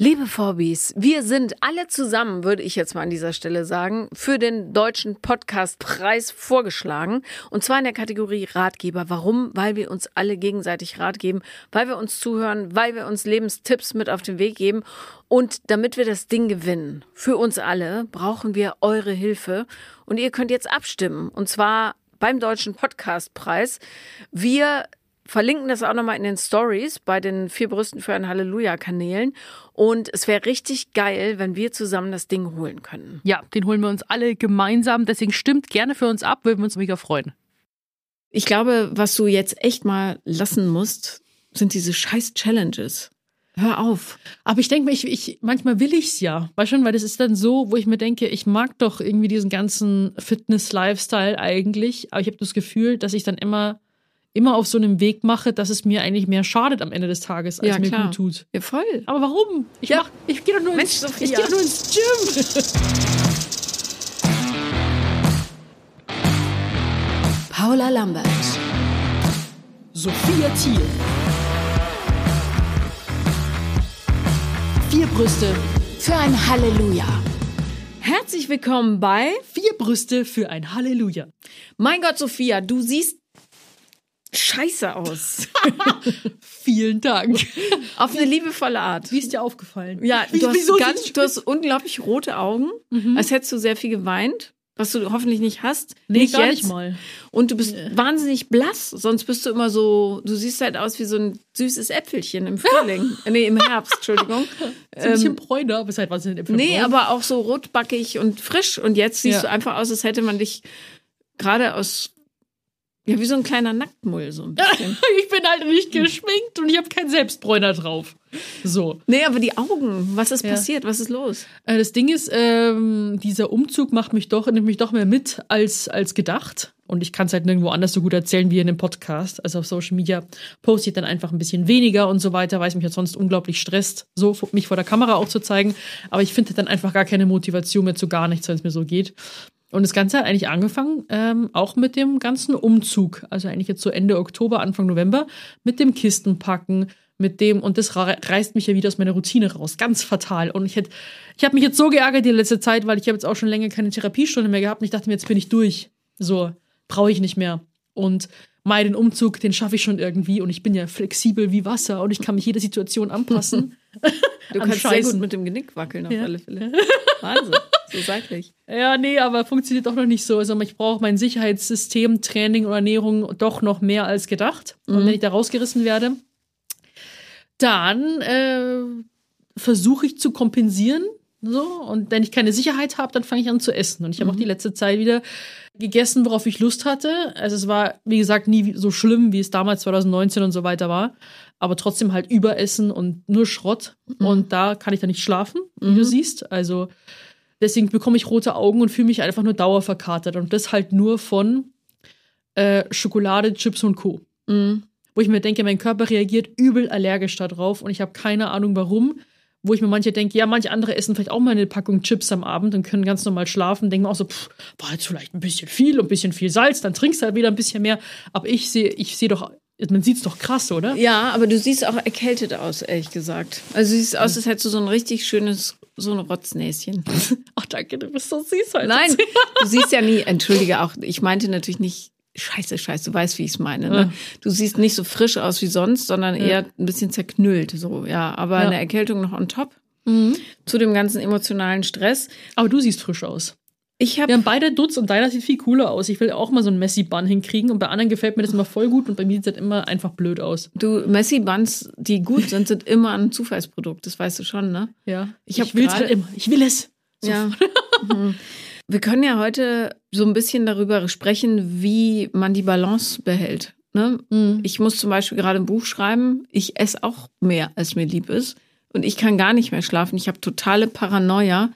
Liebe Vorbis, wir sind alle zusammen, würde ich jetzt mal an dieser Stelle sagen, für den deutschen Podcastpreis vorgeschlagen. Und zwar in der Kategorie Ratgeber. Warum? Weil wir uns alle gegenseitig Rat geben, weil wir uns zuhören, weil wir uns Lebenstipps mit auf den Weg geben. Und damit wir das Ding gewinnen, für uns alle, brauchen wir eure Hilfe. Und ihr könnt jetzt abstimmen. Und zwar beim Deutschen Podcastpreis. Wir verlinken das auch nochmal in den Stories bei den vier Brüsten für ein Halleluja-Kanälen. Und es wäre richtig geil, wenn wir zusammen das Ding holen können. Ja, den holen wir uns alle gemeinsam. Deswegen stimmt gerne für uns ab, würden wir uns mega freuen. Ich glaube, was du jetzt echt mal lassen musst, sind diese scheiß Challenges. Hör auf. Aber ich denke mir, ich, ich, manchmal will ich's ja. Weißt schon, weil das ist dann so, wo ich mir denke, ich mag doch irgendwie diesen ganzen Fitness-Lifestyle eigentlich. Aber ich habe das Gefühl, dass ich dann immer immer auf so einem Weg mache, dass es mir eigentlich mehr schadet am Ende des Tages, als Ja, mir klar. gut tut. Ja, voll. Aber warum? Ich, Ja. mach, ich gehe doch nur, Mensch, ins, ich geh doch nur ins Gym. Paula Lambert. Sophia Thiel. Vier Brüste, Für ein Halleluja. Herzlich willkommen bei vier Brüste für ein Halleluja. Mein Gott, Sophia, du siehst scheiße aus. Vielen Dank. Auf eine liebevolle Art. Wie ist dir aufgefallen? Ja, Wie- du hast, ganz, du hast unglaublich rote Augen, als hättest du sehr viel geweint, was du hoffentlich nicht hast. Nee, nicht gar jetzt. nicht mal. Und du bist wahnsinnig blass, sonst bist du immer so, du siehst halt aus wie so ein süßes Äpfelchen im Frühling. nee, im Herbst, Entschuldigung. So ein bisschen Ähm, bräuner, aber seit was sind denn nee, aber auch so rotbackig und frisch. Und jetzt siehst Ja. du einfach aus, als hätte man dich gerade aus, ja, wie so ein kleiner Nacktmull so ein bisschen. Ich bin halt nicht geschminkt und ich habe keinen Selbstbräuner drauf. So. nee, aber die Augen, was ist Ja. passiert? Was ist los? Äh, Das Ding ist, ähm, dieser Umzug macht mich doch, nimmt mich doch mehr mit als, als gedacht. Und ich kann es halt nirgendwo anders so gut erzählen wie in einem Podcast. Also auf Social Media poste ich dann einfach ein bisschen weniger und so weiter, weil es mich ja sonst unglaublich stresst, so mich vor der Kamera auch zu zeigen. Aber ich finde dann einfach gar keine Motivation mehr zu gar nichts, wenn es mir so geht. Und das Ganze hat eigentlich angefangen, ähm, auch mit dem ganzen Umzug. Also eigentlich jetzt so Ende Oktober, Anfang November, mit dem Kistenpacken, mit dem, und das reißt mich ja wieder aus meiner Routine raus. Ganz fatal. Und ich hätte, ich habe mich jetzt so geärgert die letzte Zeit, weil ich habe jetzt auch schon länger keine Therapiestunde mehr gehabt und ich dachte mir, jetzt bin ich durch. So, brauche ich nicht mehr. Und mal den Umzug, den schaffe ich schon irgendwie und ich bin ja flexibel wie Wasser und ich kann mich jeder Situation anpassen. Du An kannst sehr gut mit dem Genick wackeln, auf Ja. alle Fälle. Wahnsinn. So seitlich. Ja, nee, aber funktioniert doch noch nicht so. Also ich brauche mein Sicherheitssystem, Training und Ernährung doch noch mehr als gedacht. Und wenn ich da rausgerissen werde, dann äh, versuche ich zu kompensieren. So, und wenn ich keine Sicherheit habe, dann fange ich an zu essen. Und ich habe auch die letzte Zeit wieder gegessen, worauf ich Lust hatte. Also es war, wie gesagt, nie so schlimm, wie es damals 2019 und so weiter war. Aber trotzdem halt Überessen und nur Schrott. Und da kann ich dann nicht schlafen, wie du siehst. Also Deswegen bekomme ich rote Augen und fühle mich einfach nur dauerverkatert. Und das halt nur von äh, Schokolade, Chips und Co. Mhm. Wo ich mir denke, mein Körper reagiert übel allergisch darauf und ich habe keine Ahnung warum. Wo ich mir manche denke, ja, manche andere essen vielleicht auch mal eine Packung Chips am Abend und können ganz normal schlafen. Denken auch so, pff, war jetzt vielleicht ein bisschen viel und ein bisschen viel Salz, dann trinkst du halt wieder ein bisschen mehr. Aber ich sehe, ich sehe doch, man sieht's doch krass, oder? Ja, aber du siehst auch erkältet aus, ehrlich gesagt. Also du siehst aus, als hättest du so ein richtig schönes, so ein Rotznäschen. Ach, danke, du bist so süß heute. Nein, du siehst ja nie, entschuldige auch, ich meinte natürlich nicht, scheiße, scheiße, du weißt, wie ich es meine. Ne? Du siehst nicht so frisch aus wie sonst, sondern eher ein bisschen zerknüllt, so, ja. Aber Ja. eine Erkältung noch on top. Zu dem ganzen emotionalen Stress. Aber du siehst frisch aus. Ich Wir habe haben beide Dutz und deiner sieht viel cooler aus. Ich will auch mal so einen Messi-Bun hinkriegen und bei anderen gefällt mir das immer voll gut und bei mir sieht das immer einfach blöd aus. Du, Messi-Buns, die gut sind, sind immer ein Zufallsprodukt. Das weißt du schon, ne? Ja. Ich hab will es halt immer. Ich will es. So. Ja. Mhm. Wir können ja heute so ein bisschen darüber sprechen, wie man die Balance behält. Ne? Mhm. Ich muss zum Beispiel gerade ein Buch schreiben. Ich esse auch mehr, als mir lieb ist. Und ich kann gar nicht mehr schlafen. Ich habe totale Paranoia,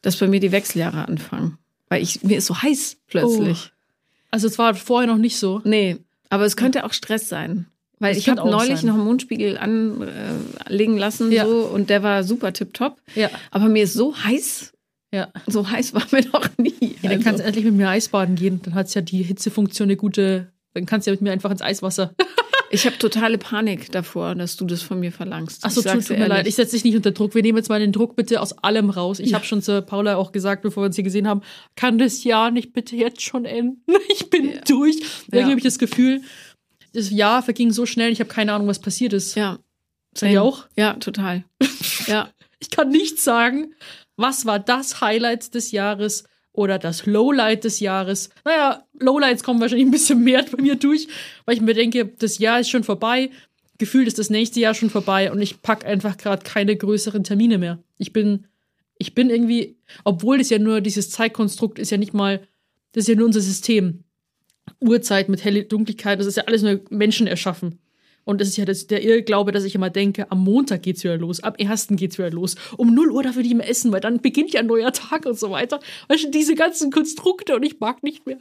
dass bei mir die Wechseljahre anfangen. Weil ich, mir ist so heiß plötzlich. Also es war vorher noch nicht so. Nee, aber es könnte auch Stress sein. Weil Das ich habe neulich sein. einen Hormonspiegel anlegen lassen Ja. so, und der war super tipptopp. Ja. Aber mir ist so heiß, Ja. so heiß war mir noch nie. ja dann Also- kannst du endlich mit mir Eisbaden gehen. Dann hat es ja die Hitzefunktion eine gute. Dann kannst du ja mit mir einfach ins Eiswasser. Ich habe totale Panik davor, dass du das von mir verlangst. Achso, tut, tut mir leid. Ich setze dich nicht unter Druck. Wir nehmen jetzt mal den Druck bitte aus allem raus. Ich ja. habe schon zu Paula auch gesagt, bevor wir uns hier gesehen haben, kann das Jahr nicht bitte jetzt schon enden? Ich bin ja. durch. Irgendwie ja. habe ich das Gefühl, das Jahr verging so schnell, ich habe keine Ahnung, was passiert ist. Ja. Seid ihr auch? Ja, total. ja. Ich kann nicht sagen, was war das Highlight des Jahres oder das Lowlight des Jahres. Naja, Lowlights kommen wahrscheinlich ein bisschen mehr bei mir durch, weil ich mir denke, das Jahr ist schon vorbei. Gefühlt ist das nächste Jahr schon vorbei und ich pack einfach gerade keine größeren Termine mehr. Ich bin, ich bin irgendwie, obwohl das ja nur dieses Zeitkonstrukt ist ja nicht mal, das ist ja nur unser System. Uhrzeit mit Helle Dunkelheit, das ist ja alles nur Menschen erschaffen. Und das ist ja das, der Irrglaube, dass ich immer denke, am Montag geht's wieder los, am 1. geht's wieder los. Um 0 Uhr darf ich nicht mehr essen, weil dann beginnt ja ein neuer Tag und so weiter. Weißt du, diese ganzen Konstrukte und ich mag nicht mehr.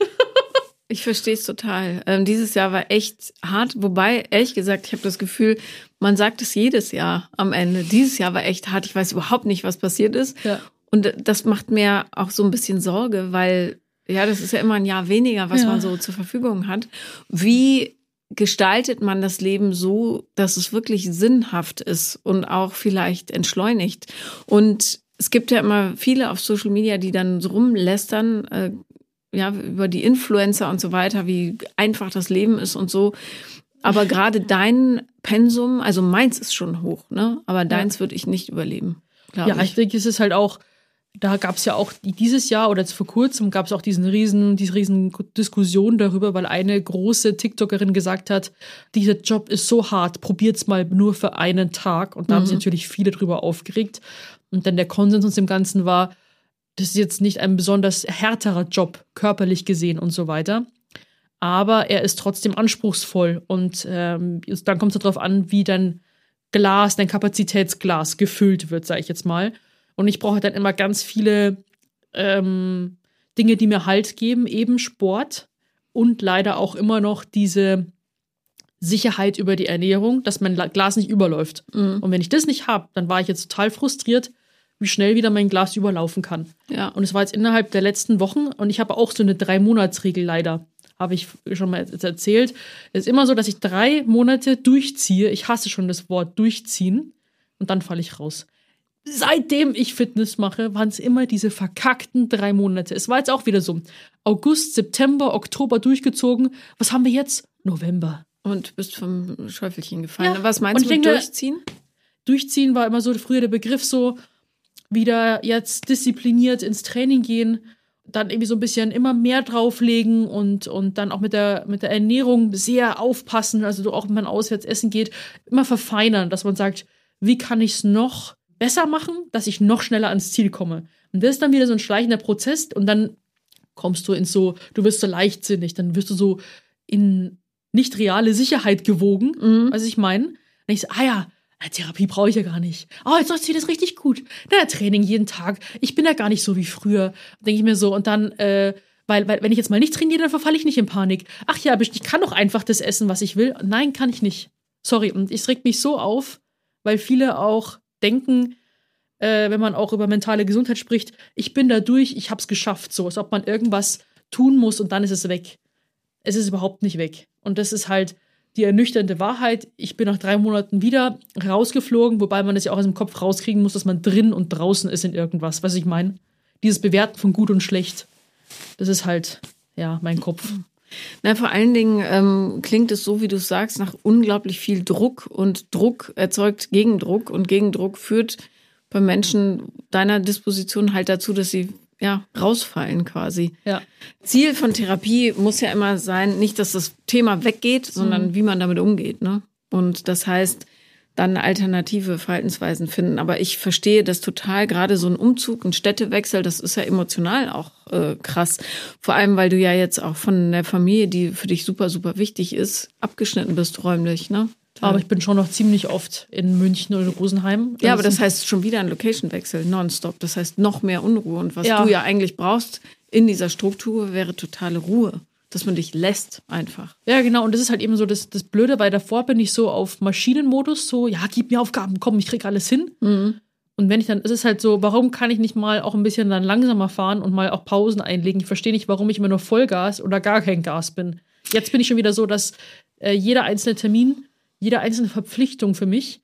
ich verstehe es total. Ähm, dieses Jahr war echt hart, wobei, ehrlich gesagt, ich habe das Gefühl, man sagt es jedes Jahr am Ende. Dieses Jahr war echt hart. Ich weiß überhaupt nicht, was passiert ist. Ja. Und das macht mir auch so ein bisschen Sorge, weil ja, das ist ja immer ein Jahr weniger, was ja. man so zur Verfügung hat. Wie gestaltet man das Leben so, dass es wirklich sinnhaft ist und auch vielleicht entschleunigt. Und es gibt ja immer viele auf Social Media, die dann so rumlästern, äh, ja, über die Influencer und so weiter, wie einfach das Leben ist und so. Aber gerade dein Pensum, also meins ist schon hoch, ne? Aber deins ja. würde ich nicht überleben. Ja, ich. ich denke, es ist halt auch, da gab es ja auch dieses Jahr oder vor kurzem gab es auch diesen riesen, diese riesen Diskussion darüber, weil eine große TikTokerin gesagt hat, dieser Job ist so hart, probiert's mal nur für einen Tag. Und da mhm. haben sich natürlich viele drüber aufgeregt. Und dann der Konsens uns dem Ganzen war, das ist jetzt nicht ein besonders härterer Job, körperlich gesehen und so weiter. Aber er ist trotzdem anspruchsvoll. Und ähm, dann kommt es darauf an, wie dein Glas, dein Kapazitätsglas gefüllt wird, sage ich jetzt mal. Und ich brauche dann immer ganz viele ähm, Dinge, die mir Halt geben, eben Sport und leider auch immer noch diese Sicherheit über die Ernährung, dass mein Glas nicht überläuft. Mhm. Und wenn ich das nicht habe, dann war ich jetzt total frustriert, wie schnell wieder mein Glas überlaufen kann. Ja. Und es war jetzt innerhalb der letzten Wochen und ich habe auch so eine Drei-Monats-Regel leider. Habe ich schon mal erzählt. Es ist immer so, dass ich drei Monate durchziehe. Ich hasse schon das Wort durchziehen. Und dann falle ich raus seitdem ich Fitness mache, waren es immer diese verkackten drei Monate. Es war jetzt auch wieder so. August, September, Oktober durchgezogen. Was haben wir jetzt? November. Und bist vom Schäufelchen gefallen. Ja. Was meinst du mit denke, durchziehen? Durchziehen war immer so früher der Begriff so, wieder jetzt diszipliniert ins Training gehen, dann irgendwie so ein bisschen immer mehr drauflegen und, und dann auch mit der, mit der Ernährung sehr aufpassen, also auch wenn man auswärts essen geht, immer verfeinern, dass man sagt, wie kann ich es noch besser machen, dass ich noch schneller ans Ziel komme. Und das ist dann wieder so ein schleichender Prozess und dann kommst du in so, du wirst so leichtsinnig, dann wirst du so in nicht reale Sicherheit gewogen, mhm. was ich meine. Dann ich so, ah ja, Therapie brauche ich ja gar nicht. Oh, jetzt läuft das richtig gut. Na, Training jeden Tag. Ich bin ja gar nicht so wie früher, denke ich mir so. Und dann, äh, weil, weil, wenn ich jetzt mal nicht trainiere, dann verfalle ich nicht in Panik. Ach ja, aber ich kann doch einfach das essen, was ich will. Nein, kann ich nicht. Sorry. Und ich regt mich so auf, weil viele auch denken, äh, wenn man auch über mentale Gesundheit spricht, ich bin da durch, ich hab's geschafft, so, als ob man irgendwas tun muss und dann ist es weg. Es ist überhaupt nicht weg. Und das ist halt die ernüchternde Wahrheit. Ich bin nach drei Monaten wieder rausgeflogen, wobei man es ja auch aus dem Kopf rauskriegen muss, dass man drin und draußen ist in irgendwas. Was ich meine? Dieses Bewerten von gut und schlecht. Das ist halt, ja, mein Kopf. Na, vor allen Dingen ähm, klingt es so, wie du sagst, nach unglaublich viel Druck und Druck erzeugt Gegendruck und Gegendruck führt bei Menschen deiner Disposition halt dazu, dass sie ja rausfallen quasi. Ja. Ziel von Therapie muss ja immer sein, nicht, dass das Thema weggeht, sondern mhm. wie man damit umgeht. Ne? Und das heißt, dann alternative Verhaltensweisen finden. Aber ich verstehe das total, gerade so ein Umzug, ein Städtewechsel, das ist ja emotional auch äh, krass. Vor allem, weil du ja jetzt auch von der Familie, die für dich super, super wichtig ist, abgeschnitten bist räumlich, ne? Aber ich bin schon noch ziemlich oft in München oder Rosenheim. Ja, aber das heißt schon wieder ein Location-Wechsel, nonstop. Das heißt noch mehr Unruhe. Und was ja. du ja eigentlich brauchst in dieser Struktur, wäre totale Ruhe dass man dich lässt einfach. Ja, genau. Und das ist halt eben so das, das Blöde, weil davor bin ich so auf Maschinenmodus, so, ja, gib mir Aufgaben, komm, ich krieg alles hin. Mhm. Und wenn ich dann, es ist halt so, warum kann ich nicht mal auch ein bisschen dann langsamer fahren und mal auch Pausen einlegen? Ich verstehe nicht, warum ich immer nur Vollgas oder gar kein Gas bin. Jetzt bin ich schon wieder so, dass äh, jeder einzelne Termin, jede einzelne Verpflichtung für mich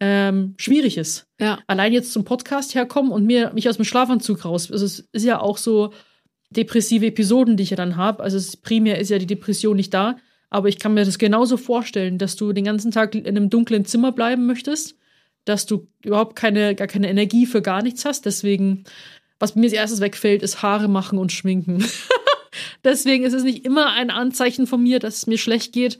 ähm, schwierig ist. Ja. Allein jetzt zum Podcast herkommen und mir mich aus dem Schlafanzug raus. Also es ist ja auch so depressive Episoden, die ich ja dann habe. Also es, primär ist ja die Depression nicht da, aber ich kann mir das genauso vorstellen, dass du den ganzen Tag in einem dunklen Zimmer bleiben möchtest, dass du überhaupt keine, gar keine Energie für gar nichts hast. Deswegen, was mir als erstes wegfällt, ist Haare machen und schminken. Deswegen ist es nicht immer ein Anzeichen von mir, dass es mir schlecht geht,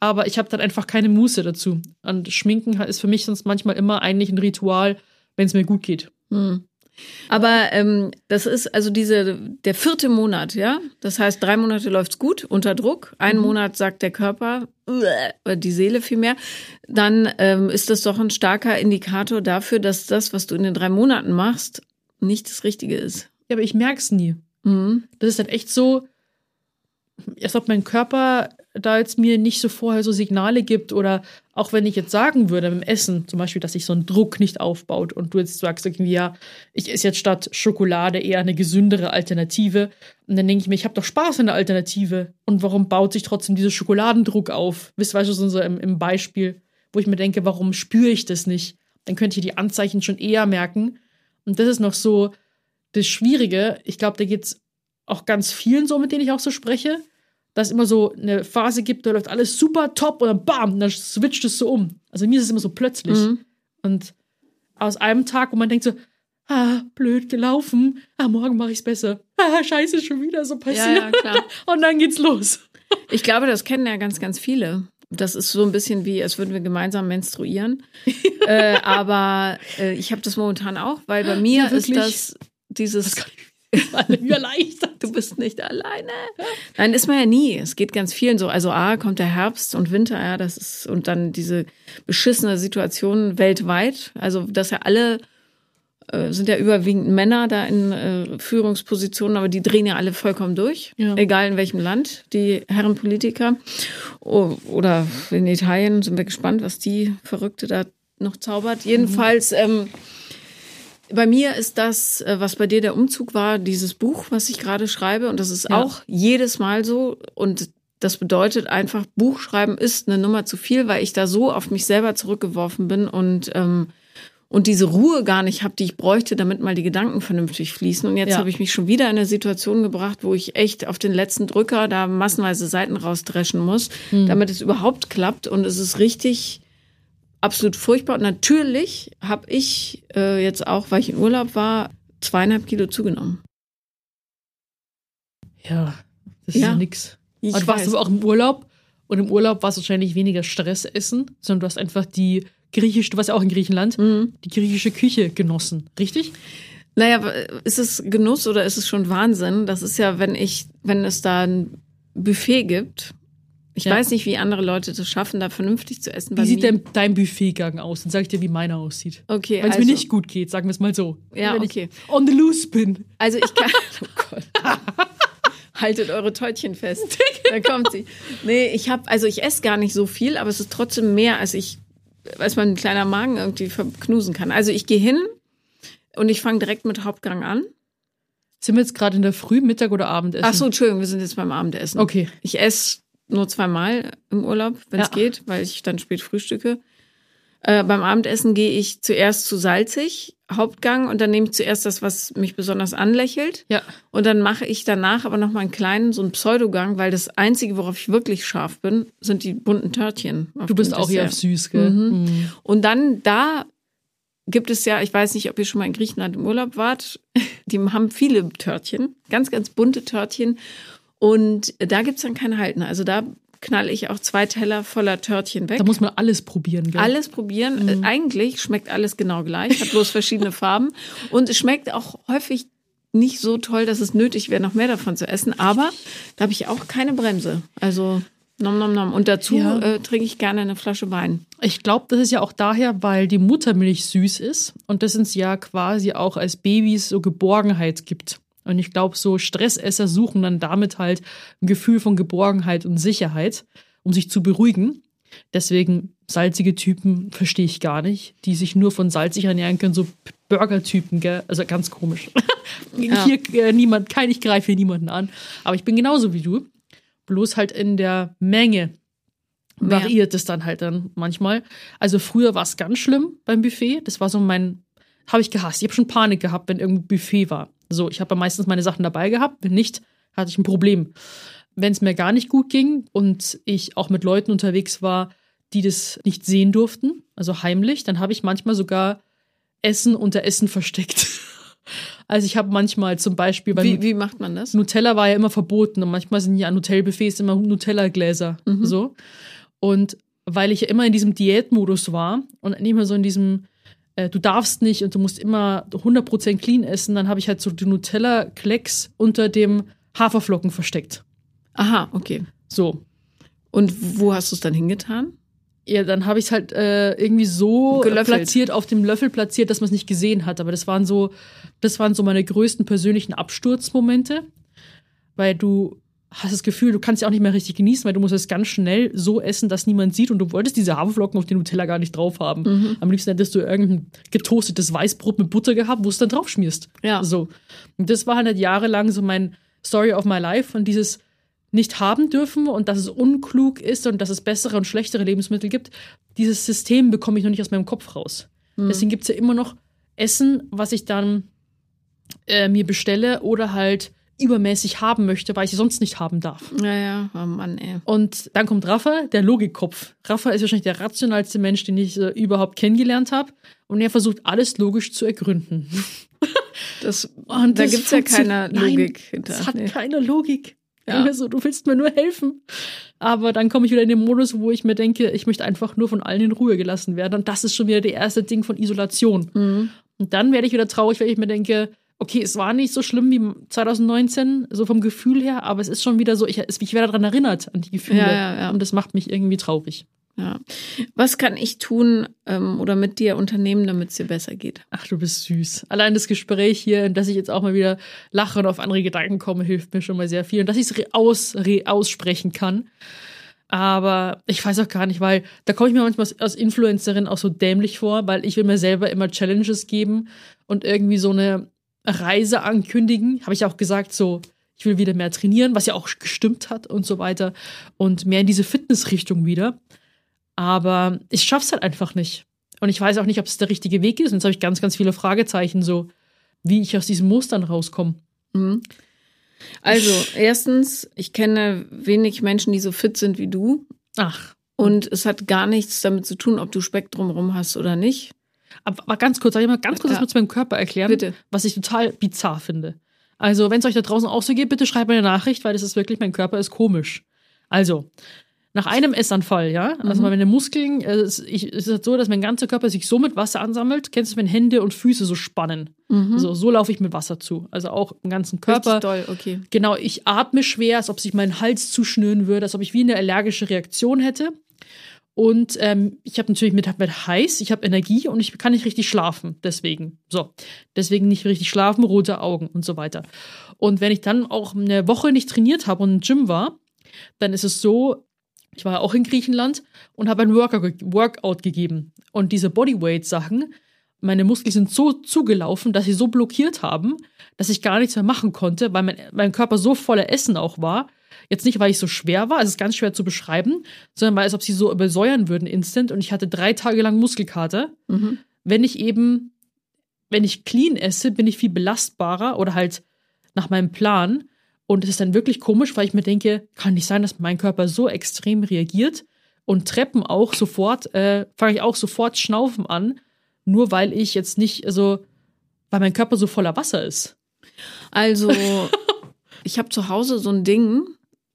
aber ich habe dann einfach keine Muße dazu. Und Schminken ist für mich sonst manchmal immer eigentlich ein Ritual, wenn es mir gut geht. Hm. Aber ähm, das ist also diese der vierte Monat, ja. Das heißt, drei Monate läuft's gut unter Druck. Ein mhm. Monat sagt der Körper, die Seele vielmehr. Dann ähm, ist das doch ein starker Indikator dafür, dass das, was du in den drei Monaten machst, nicht das Richtige ist. Ja, aber ich merk's nie. Mhm. Das ist dann echt so, als ob mein Körper da jetzt mir nicht so vorher so Signale gibt oder auch wenn ich jetzt sagen würde im Essen, zum Beispiel, dass sich so ein Druck nicht aufbaut und du jetzt sagst irgendwie, ja, ich esse jetzt statt Schokolade eher eine gesündere Alternative und dann denke ich mir, ich habe doch Spaß an der Alternative und warum baut sich trotzdem dieser Schokoladendruck auf? Wisst ihr, so im, im Beispiel, wo ich mir denke, warum spüre ich das nicht? Dann könnte ich die Anzeichen schon eher merken und das ist noch so das Schwierige. Ich glaube, da geht es auch ganz vielen so, mit denen ich auch so spreche dass es immer so eine Phase gibt, da läuft alles super top und dann bam, dann switcht es so um. Also mir ist es immer so plötzlich. Mhm. Und aus einem Tag, wo man denkt so, ah, blöd gelaufen, ah, morgen mache ich es besser. Ah, scheiße, schon wieder so passiert. Ja, ja, und dann geht's los. Ich glaube, das kennen ja ganz, ganz viele. Das ist so ein bisschen wie, als würden wir gemeinsam menstruieren. äh, aber äh, ich habe das momentan auch, weil bei mir ja, ist das dieses. Das mir erleichtert. Du bist nicht alleine. Nein, ist man ja nie. Es geht ganz vielen so. Also A, kommt der Herbst und Winter, ja, das ist, und dann diese beschissene Situation weltweit. Also, dass ja alle äh, sind ja überwiegend Männer da in äh, Führungspositionen, aber die drehen ja alle vollkommen durch, ja. egal in welchem Land, die Herren Politiker. Oh, oder in Italien sind wir gespannt, was die Verrückte da noch zaubert. Jedenfalls, ähm, bei mir ist das, äh, was bei dir der Umzug war, dieses Buch, was ich gerade schreibe. Und das ist ja. auch jedes Mal so. Und das bedeutet einfach, Buchschreiben ist eine Nummer zu viel, weil ich da so auf mich selber zurückgeworfen bin und, ähm, und diese Ruhe gar nicht habe, die ich bräuchte, damit mal die Gedanken vernünftig fließen. Und jetzt ja. habe ich mich schon wieder in eine Situation gebracht, wo ich echt auf den letzten Drücker da massenweise Seiten rausdreschen muss, hm. damit es überhaupt klappt. Und es ist richtig absolut furchtbar. Und natürlich habe ich äh, jetzt auch, weil ich in Urlaub war, zweieinhalb Kilo zugenommen. Ja, das ist ja, ja nix. Ich du warst aber auch im Urlaub und im Urlaub war es wahrscheinlich weniger Stress essen, sondern du hast einfach die griechische, du warst ja auch in Griechenland, mhm. die griechische Küche genossen, richtig? Naja, ist es Genuss oder ist es schon Wahnsinn? Das ist ja, wenn ich, wenn es da ein Buffet gibt, ich ja. weiß nicht, wie andere Leute das schaffen, da vernünftig zu essen. Wie sieht denn dein Buffetgang aus? Dann sag ich dir, wie meiner aussieht. Okay. Wenn es also, mir nicht gut geht, sagen wir es mal so. Ja, Wenn okay. On the loose bin. Also ich kann. Oh Gott. Haltet eure Täutchen fest. da kommt sie. Nee, ich habe, also ich esse gar nicht so viel, aber es ist trotzdem mehr, als ich, als mein kleiner Magen irgendwie verknusen kann. Also ich gehe hin und ich fange direkt mit Hauptgang an. Sind wir jetzt gerade in der Früh, Mittag oder Abendessen? Ach so, Entschuldigung, wir sind jetzt beim Abendessen. Okay. Ich esse nur zweimal im Urlaub, wenn es ja. geht, weil ich dann spät frühstücke. Äh, beim Abendessen gehe ich zuerst zu salzig, Hauptgang, und dann nehme ich zuerst das, was mich besonders anlächelt. Ja. Und dann mache ich danach aber noch mal einen kleinen, so einen Pseudogang, weil das Einzige, worauf ich wirklich scharf bin, sind die bunten Törtchen. Du bist auch hier auf süß, gell? Mhm. Mhm. Und dann da gibt es ja, ich weiß nicht, ob ihr schon mal in Griechenland im Urlaub wart, die haben viele Törtchen, ganz, ganz bunte Törtchen. Und da gibt's dann kein Halten. Also da knalle ich auch zwei Teller voller Törtchen weg. Da muss man alles probieren, gell? Alles probieren. Mhm. Eigentlich schmeckt alles genau gleich, hat bloß verschiedene Farben. Und es schmeckt auch häufig nicht so toll, dass es nötig wäre, noch mehr davon zu essen. Aber da habe ich auch keine Bremse. Also nom nom nom. Und dazu ja. äh, trinke ich gerne eine Flasche Wein. Ich glaube, das ist ja auch daher, weil die Muttermilch süß ist und das uns ja quasi auch als Babys so Geborgenheit gibt. Und ich glaube, so Stressesser suchen dann damit halt ein Gefühl von Geborgenheit und Sicherheit, um sich zu beruhigen. Deswegen salzige Typen verstehe ich gar nicht, die sich nur von salzig ernähren können, so Burger-Typen, gell? Also ganz komisch. Ja. Hier äh, niemand, kein, ich greife hier niemanden an. Aber ich bin genauso wie du. Bloß halt in der Menge Mehr. variiert es dann halt dann manchmal. Also früher war es ganz schlimm beim Buffet. Das war so mein, habe ich gehasst. Ich habe schon Panik gehabt, wenn irgendein Buffet war. So, ich habe meistens meine Sachen dabei gehabt. Wenn nicht, hatte ich ein Problem. Wenn es mir gar nicht gut ging und ich auch mit Leuten unterwegs war, die das nicht sehen durften, also heimlich, dann habe ich manchmal sogar Essen unter Essen versteckt. Also ich habe manchmal zum Beispiel bei Wie, wie macht man das? Nutella war ja immer verboten und manchmal sind ja an Hotelbuffets immer Nutella-Gläser so. Und weil ich ja immer in diesem Diätmodus war und nicht mehr so in diesem äh, du darfst nicht und du musst immer 100% clean essen, dann habe ich halt so die Nutella-Klecks unter dem Haferflocken versteckt. Aha, okay. So. Und wo hast du es dann hingetan? Ja, dann habe ich es halt äh, irgendwie so Gelöffelt. platziert, auf dem Löffel platziert, dass man es nicht gesehen hat. Aber das waren so, das waren so meine größten persönlichen Absturzmomente, weil du hast das Gefühl, du kannst ja auch nicht mehr richtig genießen, weil du musst es ganz schnell so essen, dass niemand sieht und du wolltest diese Haferflocken auf den Nutella gar nicht drauf haben. Am liebsten hättest du irgendein getoastetes Weißbrot mit Butter gehabt, wo es dann drauf schmierst. Ja. So. Und das war halt jahrelang so mein Story of my life und dieses nicht haben dürfen und dass es unklug ist und dass es bessere und schlechtere Lebensmittel gibt. Dieses System bekomme ich noch nicht aus meinem Kopf raus. Deswegen gibt es ja immer noch Essen, was ich dann äh, mir bestelle oder halt übermäßig haben möchte, weil ich es sonst nicht haben darf. Ja, ja, oh Mann, ey. Und dann kommt Rafa, der Logikkopf. Rafa ist wahrscheinlich der rationalste Mensch, den ich äh, überhaupt kennengelernt habe. Und er versucht alles logisch zu ergründen. Das, Und da das gibt's ja keine funktioniert- Nein, Logik hinter. Es hat Nee. keine Logik. Ja. Ja. So, du willst mir nur helfen. Aber dann komme ich wieder in den Modus, wo ich mir denke, ich möchte einfach nur von allen in Ruhe gelassen werden. Und das ist schon wieder der erste Ding von Isolation. Mhm. Und dann werde ich wieder traurig, weil ich mir denke, okay, es war nicht so schlimm wie 2019, so vom Gefühl her, aber es ist schon wieder so, ich, ich werde daran erinnert, an die Gefühle. Ja, ja, ja. Und das macht mich irgendwie traurig. Ja. Was kann ich tun ähm, oder mit dir unternehmen, damit es dir besser geht? Ach, du bist süß. Allein das Gespräch hier, dass ich jetzt auch mal wieder lache und auf andere Gedanken komme, hilft mir schon mal sehr viel. Und dass ich es aus, re aussprechen kann. Aber ich weiß auch gar nicht, weil da komme ich mir manchmal als Influencerin auch so dämlich vor, weil ich will mir selber immer Challenges geben und irgendwie so eine Reise ankündigen. Habe ich auch gesagt, so, ich will wieder mehr trainieren, was ja auch gestimmt hat und so weiter. Und mehr in diese Fitnessrichtung wieder. Aber ich schaff's halt einfach nicht. Und ich weiß auch nicht, ob es der richtige Weg ist. Und jetzt habe ich ganz, ganz viele Fragezeichen, so wie ich aus diesen Mustern rauskomme. Mhm. Also, erstens, ich kenne wenig Menschen, die so fit sind wie du. Ach, Und es hat gar nichts damit zu tun, ob du Speck drumherum hast oder nicht. Aber, ganz kurz, soll ich mal ganz kurz Ja. das mit meinem Körper erklären? Bitte. Was ich total bizarr finde. Also, wenn es euch da draußen auch so geht, bitte schreibt mir eine Nachricht, weil das ist wirklich, mein Körper ist komisch. Also, nach einem Essanfall, ja, also meine Muskeln, äh, es, ist so, dass mein ganzer Körper sich so mit Wasser ansammelt. Kennst du, wenn Hände und Füße so spannen? So, so laufe ich mit Wasser zu. Also auch im ganzen Körper. Richtig doll, okay. Genau, ich atme schwer, als ob sich mein Hals zuschnüren würde, als ob ich wie eine allergische Reaktion hätte. Und ähm, ich habe natürlich mit, mit heiß, ich habe Energie und ich kann nicht richtig schlafen. Deswegen. So. Deswegen nicht richtig schlafen, rote Augen und so weiter. Und wenn ich dann auch eine Woche nicht trainiert habe und im Gym war, dann ist es so, ich war ja auch in Griechenland und habe ein Workout, gegeben. Und diese Bodyweight-Sachen, meine Muskeln sind so zugelaufen, dass sie so blockiert haben, dass ich gar nichts mehr machen konnte, weil mein, mein Körper so voller Essen auch war. Jetzt nicht, weil ich so schwer war, es ist ganz schwer zu beschreiben, sondern weil als ob sie so übersäuern würden instant und ich hatte drei Tage lang Muskelkater. Mhm. Wenn ich eben, wenn ich clean esse, bin ich viel belastbarer oder halt nach meinem Plan. Und es ist dann wirklich komisch, weil ich mir denke, kann nicht sein, dass mein Körper so extrem reagiert und Treppen auch sofort, äh, fange ich auch sofort Schnaufen an, nur weil ich jetzt nicht, also, weil mein Körper so voller Wasser ist. Also, ich habe zu Hause so ein Ding,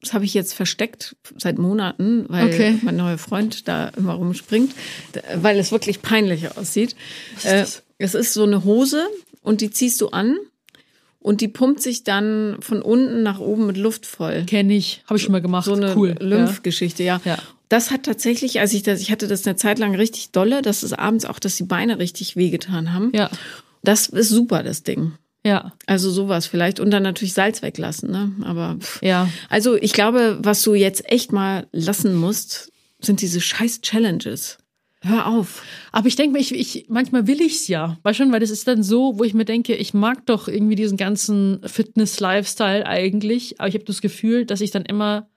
das habe ich jetzt versteckt seit Monaten, weil Okay. mein neuer Freund da immer rumspringt, weil es wirklich peinlich aussieht. ist Äh, es ist so eine Hose und die ziehst du an und die pumpt sich dann von unten nach oben mit Luft voll. Kenne ich, habe ich schon mal gemacht. So eine cool. Lymphgeschichte, ja. Ja. Das hat tatsächlich, als ich das, ich hatte das eine Zeit lang richtig dolle, dass es abends auch, dass die Beine richtig wehgetan haben. Ja, Das ist super, das Ding. Ja, Also sowas vielleicht. Und dann natürlich Salz weglassen, ne? Aber pff. ja. also ich glaube, was du jetzt echt mal lassen musst, sind diese scheiß Challenges. Hör auf. Aber ich denke mir, ich, ich, manchmal will ich's ja. Weißt schon, weil das ist dann so, wo ich mir denke, ich mag doch irgendwie diesen ganzen Fitness-Lifestyle eigentlich, aber ich habe das Gefühl, dass ich dann immer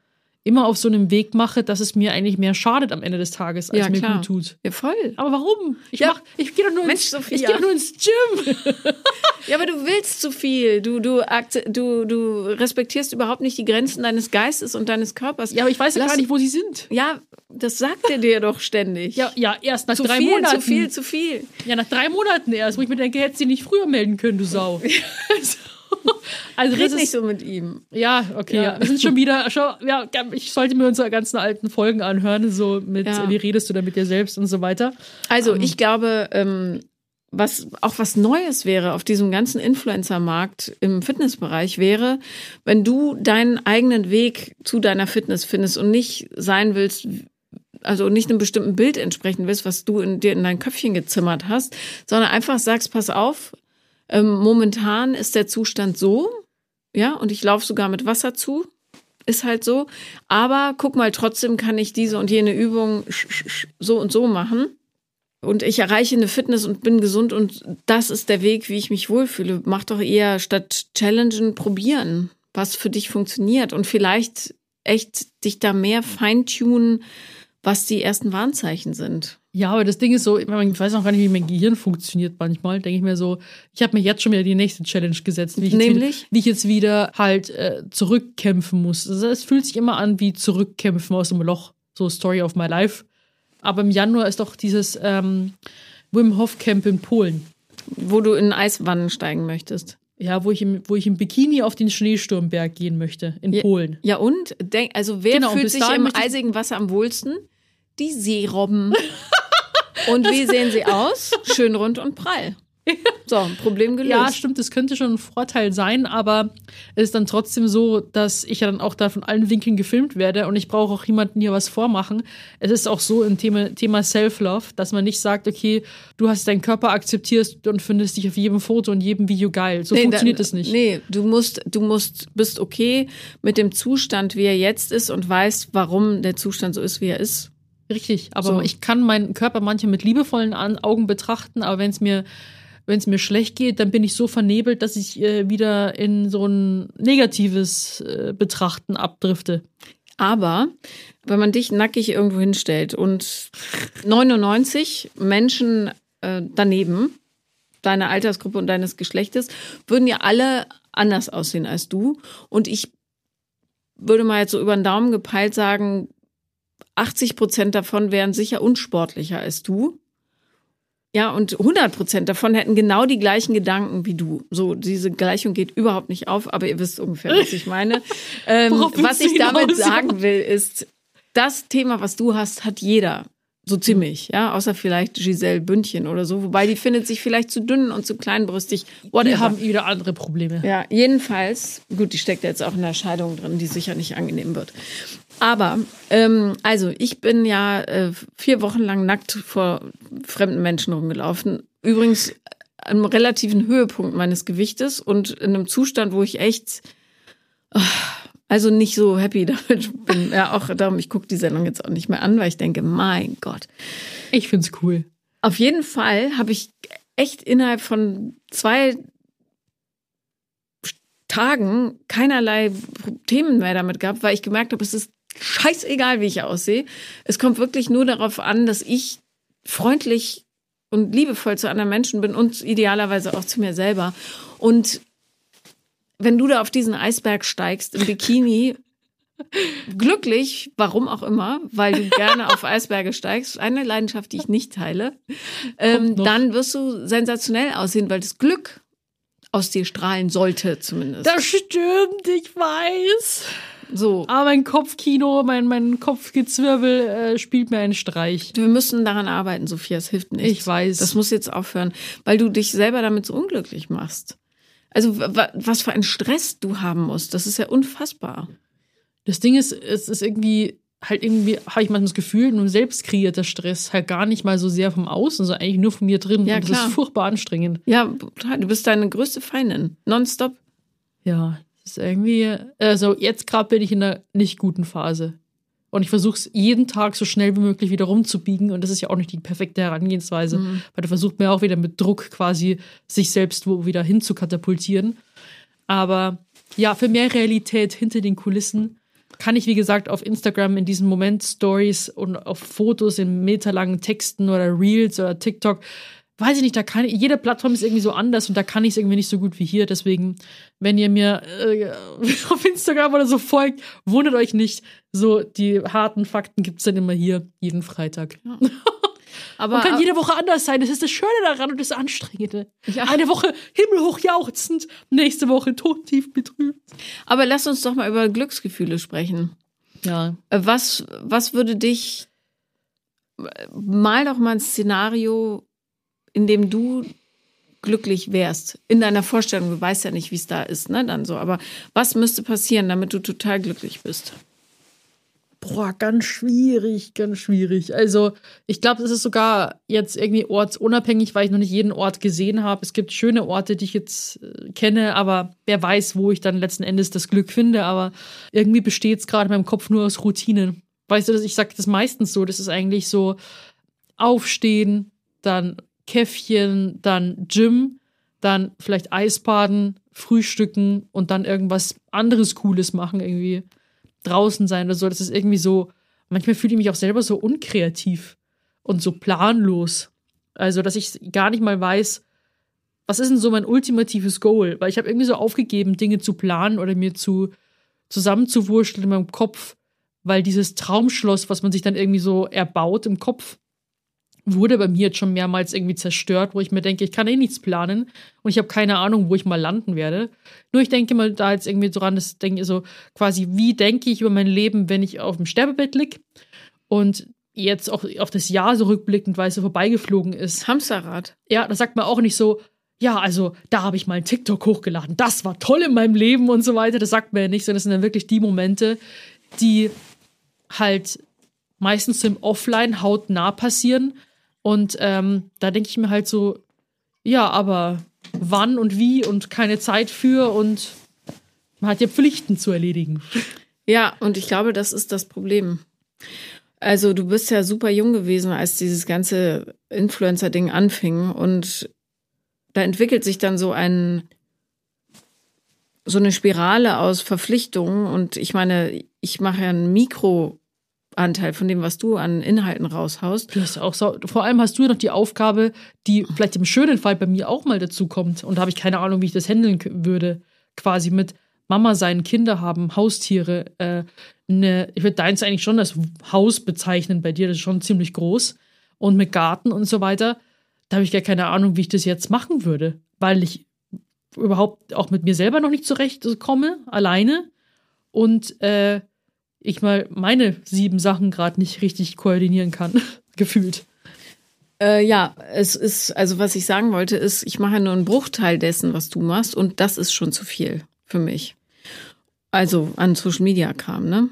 immer auf so einem Weg mache, dass es mir eigentlich mehr schadet am Ende des Tages, als Ja, mir klar. gut tut. Ja, voll. Aber warum? Ich Ja. mach, ich gehe doch nur Mensch, ins, Sophia. ich gehe doch nur ins Gym. Ja, aber du willst zu viel. Du, du, du, du respektierst überhaupt nicht die Grenzen deines Geistes und deines Körpers. Ja, aber ich weiß ja gar nicht, wo sie sind. Ja, das sagt er dir doch ständig. Ja, ja, erst nach zu drei viel, Monaten. zu viel, zu viel. Ja, nach drei Monaten erst, wo ich mir denke, hättest du nicht früher melden können, du Sau. also, Red das nicht ist, so mit ihm. ja, okay, Ja. ja. wir sind schon wieder, schon, ja, ich sollte mir unsere ganzen alten Folgen anhören, so mit, Ja. wie redest du da mit dir selbst und so weiter. Also, ich glaube, ähm, was auch was Neues wäre auf diesem ganzen Influencer-Markt im Fitnessbereich wäre, wenn du deinen eigenen Weg zu deiner Fitness findest und nicht sein willst, also nicht einem bestimmten Bild entsprechen willst, was du in dir in dein Köpfchen gezimmert hast, sondern einfach sagst, pass auf, ähm, momentan ist der Zustand so, ja, und ich laufe sogar mit Wasser zu, ist halt so, aber guck mal, trotzdem kann ich diese und jene Übung so und so machen und ich erreiche eine Fitness und bin gesund und das ist der Weg, wie ich mich wohlfühle. Mach doch eher statt challengen, probieren, was für dich funktioniert und vielleicht echt dich da mehr feintunen, was die ersten Warnzeichen sind. Ja, aber das Ding ist so, ich weiß auch gar nicht, wie mein Gehirn funktioniert manchmal. Denke ich mir so, ich habe mir jetzt schon wieder die nächste Challenge gesetzt, wie ich, Nämlich? Jetzt, wieder, wie ich jetzt wieder halt äh, zurückkämpfen muss. Also es fühlt sich immer an wie zurückkämpfen aus dem Loch. So Story of my life. Aber im Januar ist doch dieses ähm, Wim Hof Camp in Polen. Wo du in Eiswannen steigen möchtest. Ja, wo ich im, wo ich im Bikini auf den Schneesturmberg gehen möchte, in Ja. Polen. Ja und? Denk, also wer Genau, fühlt sich im eisigen Wasser am wohlsten? Die Seerobben. und wie sehen sie aus? Schön rund und prall. So, Problem gelöst. Ja, stimmt, das könnte schon ein Vorteil sein, aber es ist dann trotzdem so, dass ich ja dann auch da von allen Winkeln gefilmt werde und ich brauche auch jemanden hier was vormachen. Es ist auch so im Thema, Thema Self-Love, dass man nicht sagt, okay, du hast deinen Körper akzeptierst und findest dich auf jedem Foto und jedem Video geil. So funktioniert da- das nicht. Nee, du musst, du musst, bist okay mit dem Zustand, wie er jetzt ist und weißt, warum der Zustand so ist, wie er ist. Richtig, aber So. ich kann meinen Körper manchmal mit liebevollen Augen betrachten, aber wenn es mir wenn es mir schlecht geht, dann bin ich so vernebelt, dass ich äh, wieder in so ein negatives äh, Betrachten abdrifte. Aber wenn man dich nackig irgendwo hinstellt und 99 Menschen äh, daneben, deiner Altersgruppe und deines Geschlechtes, würden ja alle anders aussehen als du. Und ich würde mal jetzt so über den Daumen gepeilt sagen, 80 Prozent davon wären sicher unsportlicher als du. Ja, und 100 Prozent davon hätten genau die gleichen Gedanken wie du. So, diese Gleichung geht überhaupt nicht auf, aber ihr wisst ungefähr, was ich meine. Ähm, was ich damit sagen will, ist, das Thema, was du hast, hat jeder. So ziemlich, ja, außer vielleicht Giselle Bündchen oder so, wobei die findet sich vielleicht zu dünn und zu kleinbrüstig. Whatever. Wir haben wieder andere Probleme. Ja, jedenfalls, gut, die steckt jetzt auch in der Scheidung drin, die sicher nicht angenehm wird. Aber, ähm, also, ich bin ja äh, vier Wochen lang nackt vor fremden Menschen rumgelaufen. Übrigens am relativen Höhepunkt meines Gewichtes und in einem Zustand, wo ich echt, ah, also nicht so happy damit bin. Ja, auch darum, ich gucke die Sendung jetzt auch nicht mehr an, weil ich denke, mein Gott. Ich find's cool. Auf jeden Fall habe ich echt innerhalb von zwei Tagen keinerlei Themen mehr damit gehabt, weil ich gemerkt habe, es ist scheißegal, wie ich aussehe. Es kommt wirklich nur darauf an, dass ich freundlich und liebevoll zu anderen Menschen bin und idealerweise auch zu mir selber. Und wenn du da auf diesen Eisberg steigst im Bikini, glücklich, warum auch immer, weil du gerne auf Eisberge steigst, eine Leidenschaft, die ich nicht teile, ähm, dann wirst du sensationell aussehen, weil das Glück aus dir strahlen sollte zumindest. Das stimmt, ich weiß. so. Aber mein Kopfkino, mein, mein Kopfgezwirbel äh, spielt mir einen Streich. Wir müssen daran arbeiten, Sophia, es hilft nicht. Ich weiß. Das muss jetzt aufhören, weil du dich selber damit so unglücklich machst. Also wa- was für einen Stress du haben musst, das ist ja unfassbar. Das Ding ist, es ist irgendwie, halt irgendwie, habe ich manchmal das Gefühl, nur selbst kreierter Stress, halt gar nicht mal so sehr vom Außen, sondern eigentlich nur von mir drin. Ja, Und das klar. ist furchtbar anstrengend. Ja, du bist deine größte Feindin. Nonstop. Ja, das ist irgendwie, also jetzt gerade bin ich in einer nicht guten Phase. Und ich versuche es jeden Tag so schnell wie möglich wieder rumzubiegen. Und das ist ja auch nicht die perfekte Herangehensweise, weil da versucht man ja auch wieder mit Druck quasi sich selbst wo wieder hin zu katapultieren. Aber ja, für mehr Realität hinter den Kulissen kann ich, wie gesagt, auf Instagram in diesen Moment Stories und auf Fotos in meterlangen Texten oder Reels oder TikTok, weiß ich nicht, da kann ich, jede Plattform ist irgendwie so anders und da kann ich es irgendwie nicht so gut wie hier. Deswegen, wenn ihr mir äh, auf Instagram oder so folgt, wundert euch nicht. So, die harten Fakten gibt's dann immer hier, jeden Freitag. Ja. Aber, Man kann jede Woche anders sein. Das ist das Schöne daran und das Anstrengende. Ja. Eine Woche himmelhoch jauchzend, nächste Woche todtief betrübt. Aber lass uns doch mal über Glücksgefühle sprechen. Ja. Äh, was, was würde dich, mal doch mal ein Szenario, in dem du glücklich wärst. In deiner Vorstellung, du weißt ja nicht, wie es da ist, ne, dann so. Aber was müsste passieren, damit du total glücklich bist? Boah, ganz schwierig, ganz schwierig. Also, ich glaube, es ist sogar jetzt irgendwie ortsunabhängig, weil ich noch nicht jeden Ort gesehen habe. Es gibt schöne Orte, die ich jetzt äh, kenne, aber wer weiß, wo ich dann letzten Endes das Glück finde. Aber irgendwie besteht es gerade in meinem Kopf nur aus Routinen. Weißt du, ich sage das meistens so. Das ist eigentlich so aufstehen, dann Käffchen, dann Gym, dann vielleicht Eisbaden, frühstücken und dann irgendwas anderes Cooles machen irgendwie draußen sein oder so. Das ist irgendwie so, manchmal fühle ich mich auch selber so unkreativ und so planlos. Also, dass ich gar nicht mal weiß, was ist denn so mein ultimatives Goal? Weil ich habe irgendwie so aufgegeben, Dinge zu planen oder mir zu zusammenzuwurschteln in meinem Kopf, weil dieses Traumschloss, was man sich dann irgendwie so erbaut im Kopf, wurde bei mir jetzt schon mehrmals irgendwie zerstört, wo ich mir denke, ich kann eh nichts planen und ich habe keine Ahnung, wo ich mal landen werde. Nur ich denke mal da jetzt irgendwie so ran, das denke so quasi, wie denke ich über mein Leben, wenn ich auf dem Sterbebett lieg und jetzt auch auf das Jahr so rückblickend, weil es so vorbeigeflogen ist. Hamsterrad. Ja, da sagt man auch nicht so, ja, also da habe ich mal einen TikTok hochgeladen, das war toll in meinem Leben und so weiter. Das sagt man ja nicht, sondern das sind dann wirklich die Momente, die halt meistens im Offline hautnah passieren und ähm, da denke ich mir halt so, ja, aber wann und wie und keine Zeit für und man hat ja Pflichten zu erledigen. Ja, und ich glaube, das ist das Problem. Also du bist ja super jung gewesen, als dieses ganze Influencer-Ding anfing und da entwickelt sich dann so ein so eine Spirale aus Verpflichtungen und ich meine, ich mache ja ein Mikro Anteil von dem, was du an Inhalten raushaust. Das auch so, vor allem hast du noch die Aufgabe, die vielleicht im schönen Fall bei mir auch mal dazu kommt. Und da habe ich keine Ahnung, wie ich das handeln würde. Quasi mit Mama sein, Kinder haben, Haustiere. Äh, ne, ich würde deins eigentlich schon als Haus bezeichnen bei dir, das ist schon ziemlich groß. Und mit Garten und so weiter. Da habe ich gar keine Ahnung, wie ich das jetzt machen würde. Weil ich überhaupt auch mit mir selber noch nicht zurechtkomme, alleine. Und äh, ich mal meine sieben Sachen gerade nicht richtig koordinieren kann, gefühlt. Äh, ja, es ist, also was ich sagen wollte, ist, ich mache nur einen Bruchteil dessen, was du machst, und das ist schon zu viel für mich. Also an Social Media Kram, ne?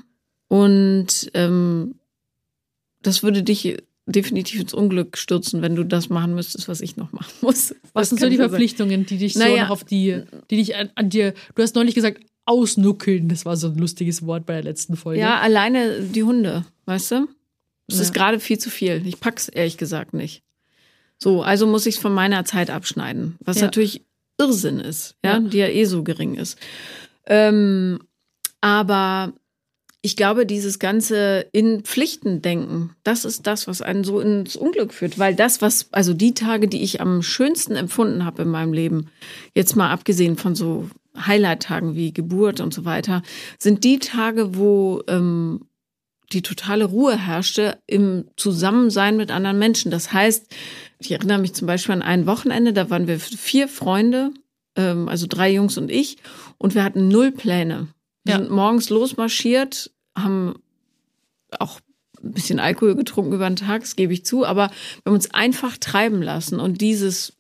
Und ähm, das würde dich definitiv ins Unglück stürzen, wenn du das machen müsstest, was ich noch machen muss. Was sind so die Verpflichtungen, die dich naja, so noch auf die, die dich an, an dir, du hast neulich gesagt, ausnuckeln. Das war so ein lustiges Wort bei der letzten Folge. Ja, alleine die Hunde, weißt du? Das ja. ist gerade viel zu viel. Ich pack's ehrlich gesagt nicht. So, also muss ich es von meiner Zeit abschneiden, was ja. natürlich Irrsinn ist, ja, ja, die ja eh so gering ist. Ähm, aber ich glaube, dieses ganze in Pflichten denken, das ist das, was einen so ins Unglück führt, weil das, was, also die Tage, die ich am schönsten empfunden habe in meinem Leben, jetzt mal abgesehen von so Highlight-Tagen wie Geburt und so weiter, sind die Tage, wo ähm, die totale Ruhe herrschte im Zusammensein mit anderen Menschen. Das heißt, ich erinnere mich zum Beispiel an ein Wochenende, da waren wir vier Freunde, ähm, also drei Jungs und ich, und wir hatten null Pläne. Wir ja. sind morgens losmarschiert, haben auch ein bisschen Alkohol getrunken über den Tag, das gebe ich zu, aber wir haben uns einfach treiben lassen und dieses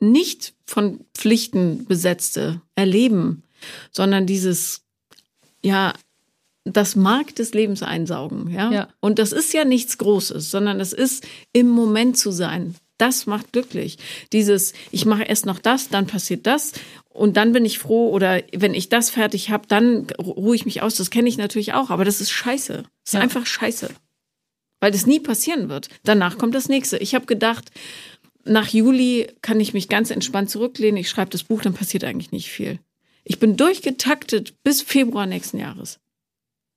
nicht von Pflichten besetzte Erleben, sondern dieses, ja, das Mark des Lebens einsaugen, ja? ja. Und das ist ja nichts Großes, sondern es ist im Moment zu sein. Das macht glücklich. Dieses, ich mache erst noch das, dann passiert das und dann bin ich froh oder wenn ich das fertig habe, dann ruhe ich mich aus. Das kenne ich natürlich auch, aber das ist scheiße. Das ist ja. einfach scheiße. Weil das nie passieren wird. Danach kommt das nächste. Ich habe gedacht, nach Juli kann ich mich ganz entspannt zurücklehnen. Ich schreibe das Buch, dann passiert eigentlich nicht viel. Ich bin durchgetaktet bis Februar nächsten Jahres.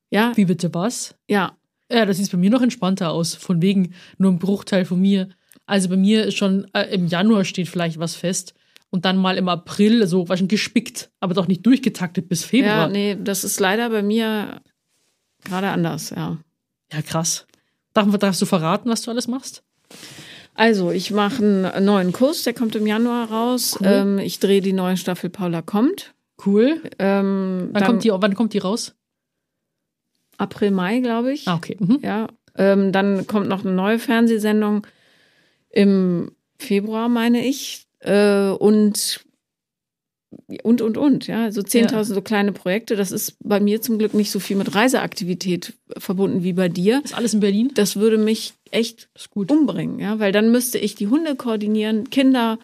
Ja, Wie bitte was? ja. Ja, das sieht bei mir noch entspannter aus. Von wegen nur ein Bruchteil von mir. Also bei mir ist schon äh, im Januar steht vielleicht was fest. Und dann mal im April so was schon gespickt, aber doch nicht durchgetaktet bis Ja, Februar. nee, das ist leider bei mir gerade anders, ja. Ja, krass. Darf, darfst du verraten, was du alles machst? Also, ich mache einen neuen Kurs, der kommt im Januar raus. Cool. Ähm, ich drehe die neue Staffel Paula kommt. Cool. Ähm, Wann dann kommt, die, wann kommt die raus? April, Mai, glaube ich. Ah, okay. Mhm. Ja. Ähm, dann kommt noch eine neue Fernsehsendung im Februar, meine ich. Äh, und und und und, ja, so 10.000 so kleine Projekte. Das ist bei mir zum Glück nicht so viel mit Reiseaktivität verbunden wie bei dir. Ist alles in Berlin? Das würde mich echt umbringen, ja, weil dann müsste ich die Hunde koordinieren, Kinder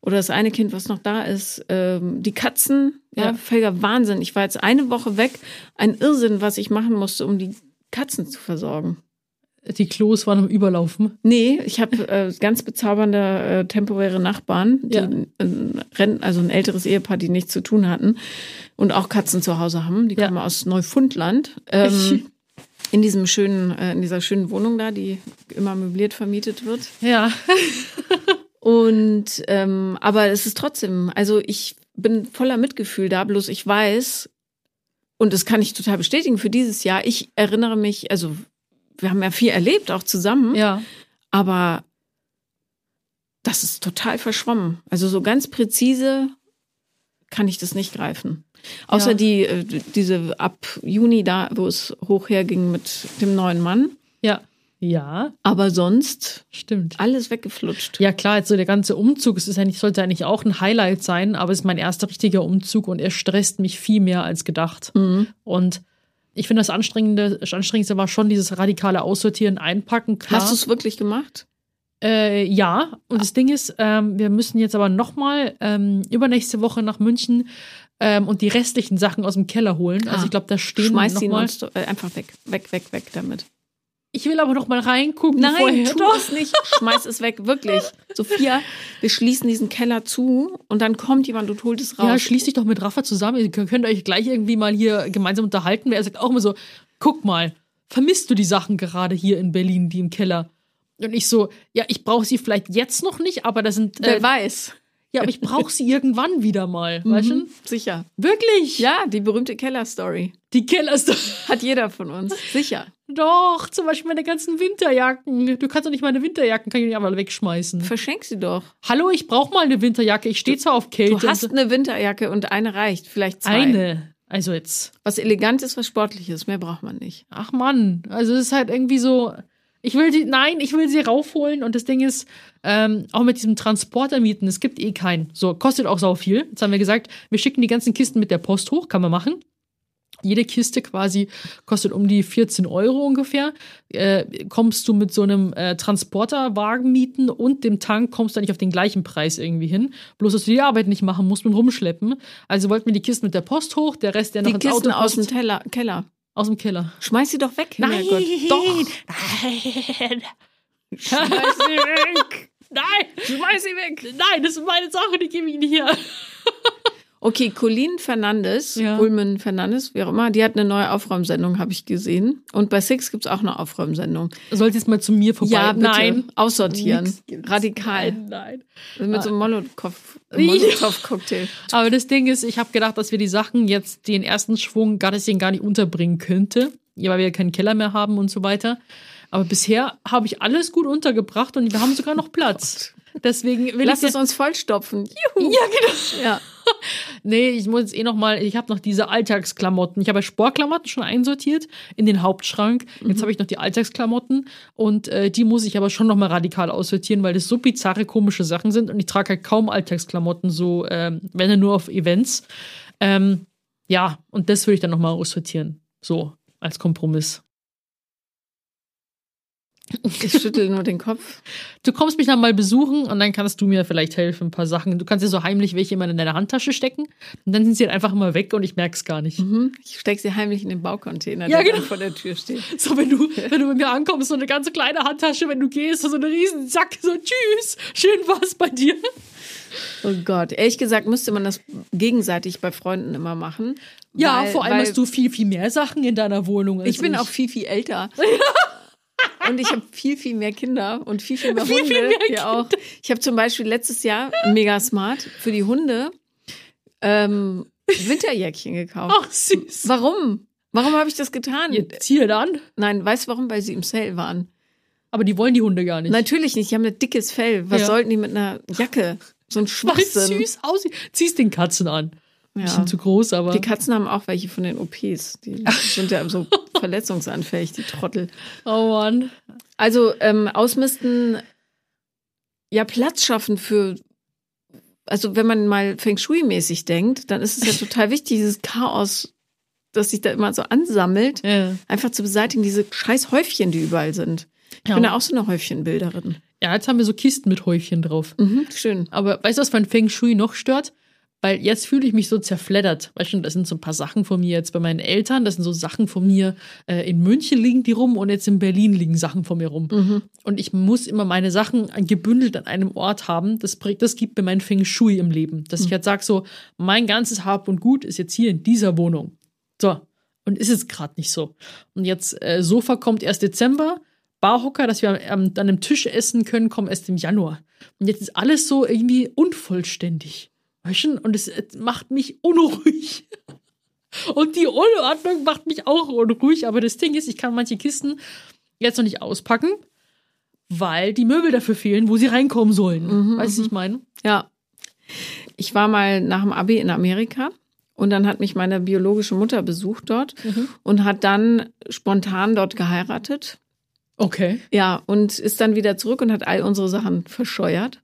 oder das eine Kind, was noch da ist, ähm, die Katzen, ja, Ja. völliger Wahnsinn. Ich war jetzt eine Woche weg, ein Irrsinn, was ich machen musste, um die Katzen zu versorgen. Die Klos waren am Überlaufen. Nee, ich habe äh, ganz bezaubernde äh, temporäre Nachbarn, die Ja. ein, Ren- also ein älteres Ehepaar, die nichts zu tun hatten und auch Katzen zu Hause haben. Die Ja. kommen aus Neufundland. Ähm, in diesem schönen, äh, in dieser schönen Wohnung da, die immer möbliert vermietet wird. Ja. Und ähm, aber es ist trotzdem, also ich bin voller Mitgefühl da, bloß ich weiß, und das kann ich total bestätigen für dieses Jahr, ich erinnere mich, also wir haben ja viel erlebt, auch zusammen, Ja. aber das ist total verschwommen. Also so ganz präzise kann ich das nicht greifen. Außer Ja. die, äh, diese ab Juni da, wo es hoch herging mit dem neuen Mann. Ja. Ja, Aber sonst stimmt. alles weggeflutscht. Ja, klar, jetzt so der ganze Umzug, es ist eigentlich, sollte eigentlich auch ein Highlight sein, aber es ist mein erster richtiger Umzug und er stresst mich viel mehr als gedacht. Mhm. Und ich finde, das Anstrengende, das Anstrengendste war schon dieses radikale Aussortieren, Einpacken. Klar. Hast du es wirklich gemacht? Äh, ja, und das Ding ist, ähm, wir müssen jetzt aber nochmal ähm, übernächste Woche nach München ähm, und die restlichen Sachen aus dem Keller holen. Also Ah. ich glaube, da stehen Schmeiß noch die mal. nonstop, äh, einfach weg, weg, weg, weg damit. Ich will aber noch mal reingucken. Nein, vorher. tu Doch. es nicht. Schmeiß es weg, wirklich. Sophia, wir schließen diesen Keller zu und dann kommt jemand und holt es raus. Ja, schließ dich doch mit Rafa zusammen. Ihr könnt euch gleich irgendwie mal hier gemeinsam unterhalten. Er sagt auch immer so, guck mal, vermisst du die Sachen gerade hier in Berlin, die im Keller? Und ich so, ja, ich brauche sie vielleicht jetzt noch nicht, aber das sind, Wer äh, weiß. Ja, aber ich brauche sie irgendwann wieder mal, weißt du? Mhm, Sicher. Wirklich? Ja, die berühmte Keller-Story. Die Keller ist doch, Hat jeder von uns. Sicher. doch, zum Beispiel meine ganzen Winterjacken. Du kannst doch nicht meine Winterjacken, kann ich nicht einfach wegschmeißen. Verschenk sie doch. Hallo, ich brauche mal eine Winterjacke. Ich stehe zwar auf Kälte. Du hast eine Winterjacke und eine reicht. Vielleicht zwei. eine. Also jetzt. Was Elegantes, was Sportliches. Mehr braucht man nicht. Ach Mann, also es ist halt irgendwie so. Ich will sie, nein, ich will sie raufholen und das Ding ist, ähm, auch mit diesem Transporter mieten, es gibt eh keinen. So, kostet auch sau viel. Jetzt haben wir gesagt, wir schicken die ganzen Kisten mit der Post hoch, kann man machen. Jede Kiste quasi kostet um die 14 Euro ungefähr. Äh, kommst du mit so einem äh, Transporterwagen mieten und dem Tank, kommst du nicht auf den gleichen Preis irgendwie hin. Bloß, dass du die Arbeit nicht machen musst mit rumschleppen. Also wollten wir die Kisten mit der Post hoch, der Rest, der noch Die ins Kisten Auto aus dem Teller, Keller. Aus dem Keller. Schmeiß sie doch weg. Nein, Herrgott. Doch. Nein. Schmeiß sie weg. Nein, Schmeiß sie weg. nein, das ist meine Sache, die gebe ich nicht her. Okay, Colleen Fernandes, Ja. Ulmen Fernandes, wie auch immer, die hat eine neue Aufräumsendung, habe ich gesehen. Und bei Six gibt's auch eine Aufräumsendung. Sollst jetzt mal zu mir vorbei? Ja, bitte. nein. Aussortieren. Radikal. Nein, nein. Mit so einem. Molotow-Cocktail. Aber das Ding ist, ich habe gedacht, dass wir die Sachen jetzt den ersten Schwung gar deswegen gar nicht unterbringen könnte, ja, weil wir ja keinen Keller mehr haben und so weiter. Aber bisher habe ich alles gut untergebracht und wir haben sogar noch Platz. Deswegen will Lass ich es uns vollstopfen. Juhu. Ja, genau. Ja. Nee, ich muss jetzt eh noch mal, ich habe noch diese Alltagsklamotten. Ich habe ja Sportklamotten schon einsortiert in den Hauptschrank. Jetzt habe ich noch die Alltagsklamotten und äh, die muss ich aber schon noch mal radikal aussortieren, weil das so bizarre, komische Sachen sind und ich trage halt kaum Alltagsklamotten, so ähm, wenn dann nur auf Events. Ähm, ja, und das würde ich dann noch mal aussortieren. So, als Kompromiss. Ich schüttel nur den Kopf. Du kommst mich dann mal besuchen und dann kannst du mir vielleicht helfen, ein paar Sachen. Du kannst dir so heimlich welche immer in deine Handtasche stecken und dann sind sie halt einfach immer weg und ich merk's gar nicht. Mhm. Ich stecke sie heimlich in den Baucontainer, Ja, der genau. vor der Tür steht. So, wenn du, wenn du bei mir ankommst, so eine ganz kleine Handtasche, wenn du gehst, so eine riesen Sack, so tschüss, schön war's bei dir. Oh Gott. Ehrlich gesagt müsste man das gegenseitig bei Freunden immer machen. Ja, weil- vor allem weil hast du viel, viel mehr Sachen in deiner Wohnung. Als Ich bin auch viel, viel älter. Und ich habe viel, viel mehr Kinder und viel, viel mehr Viel, Hunde. viel mehr ja auch. Ich habe zum Beispiel letztes Jahr mega smart für die Hunde ähm, Winterjäckchen gekauft. Ach, süß. Warum? Warum habe ich das getan? Jetzt zieh an. Nein, weißt du warum? Weil sie im Sale waren. Aber die wollen die Hunde gar nicht. Natürlich nicht. Die haben ein dickes Fell. Was Ja. sollten die mit einer Jacke? So ein Weil Schwachsinn. süß aussieht. Zieh's den Katzen an. Ja. Bisschen zu groß, aber. Die Katzen haben auch welche von den OPs. Die sind ja so verletzungsanfällig, die Trottel. oh Mann. Also ähm, ausmisten, ja Platz schaffen für, also wenn man mal Feng Shui-mäßig denkt, dann ist es ja total wichtig, dieses Chaos, das sich da immer so ansammelt, Ja. einfach zu beseitigen, diese scheiß Häufchen, die überall sind. Ich Ja. bin ja auch so eine Häufchenbilderin. ja, jetzt haben wir so Kisten mit Häufchen drauf. Mhm, schön. Aber weißt du, was mein Feng Shui noch stört? Weil jetzt fühle ich mich so zerfleddert. Weißt du, das sind so ein paar Sachen von mir jetzt bei meinen Eltern, das sind so Sachen von mir. Äh, in München liegen die rum und jetzt in Berlin liegen Sachen von mir rum. Mhm. Und ich muss immer meine Sachen gebündelt an einem Ort haben. Das, das gibt mir mein Feng Shui im Leben. Dass ich halt sage, so, mein ganzes Hab und Gut ist jetzt hier in dieser Wohnung. So. Und ist es gerade nicht so. Und jetzt, äh, Sofa kommt erst Dezember. Barhocker, dass wir am, an einem Tisch essen können, kommen erst im Januar. Und jetzt ist alles so irgendwie unvollständig. Du? Und es, es macht mich unruhig. Und die Unordnung macht mich auch unruhig. Aber das Ding ist, ich kann manche Kisten jetzt noch nicht auspacken, weil die Möbel dafür fehlen, wo sie reinkommen sollen. weißt du, was ich meine? Ja. Ich war mal nach dem Abi in Amerika und dann hat mich meine biologische Mutter besucht dort und hat dann spontan dort geheiratet. Okay. Ja, und ist dann wieder zurück und hat all unsere Sachen verscheuert.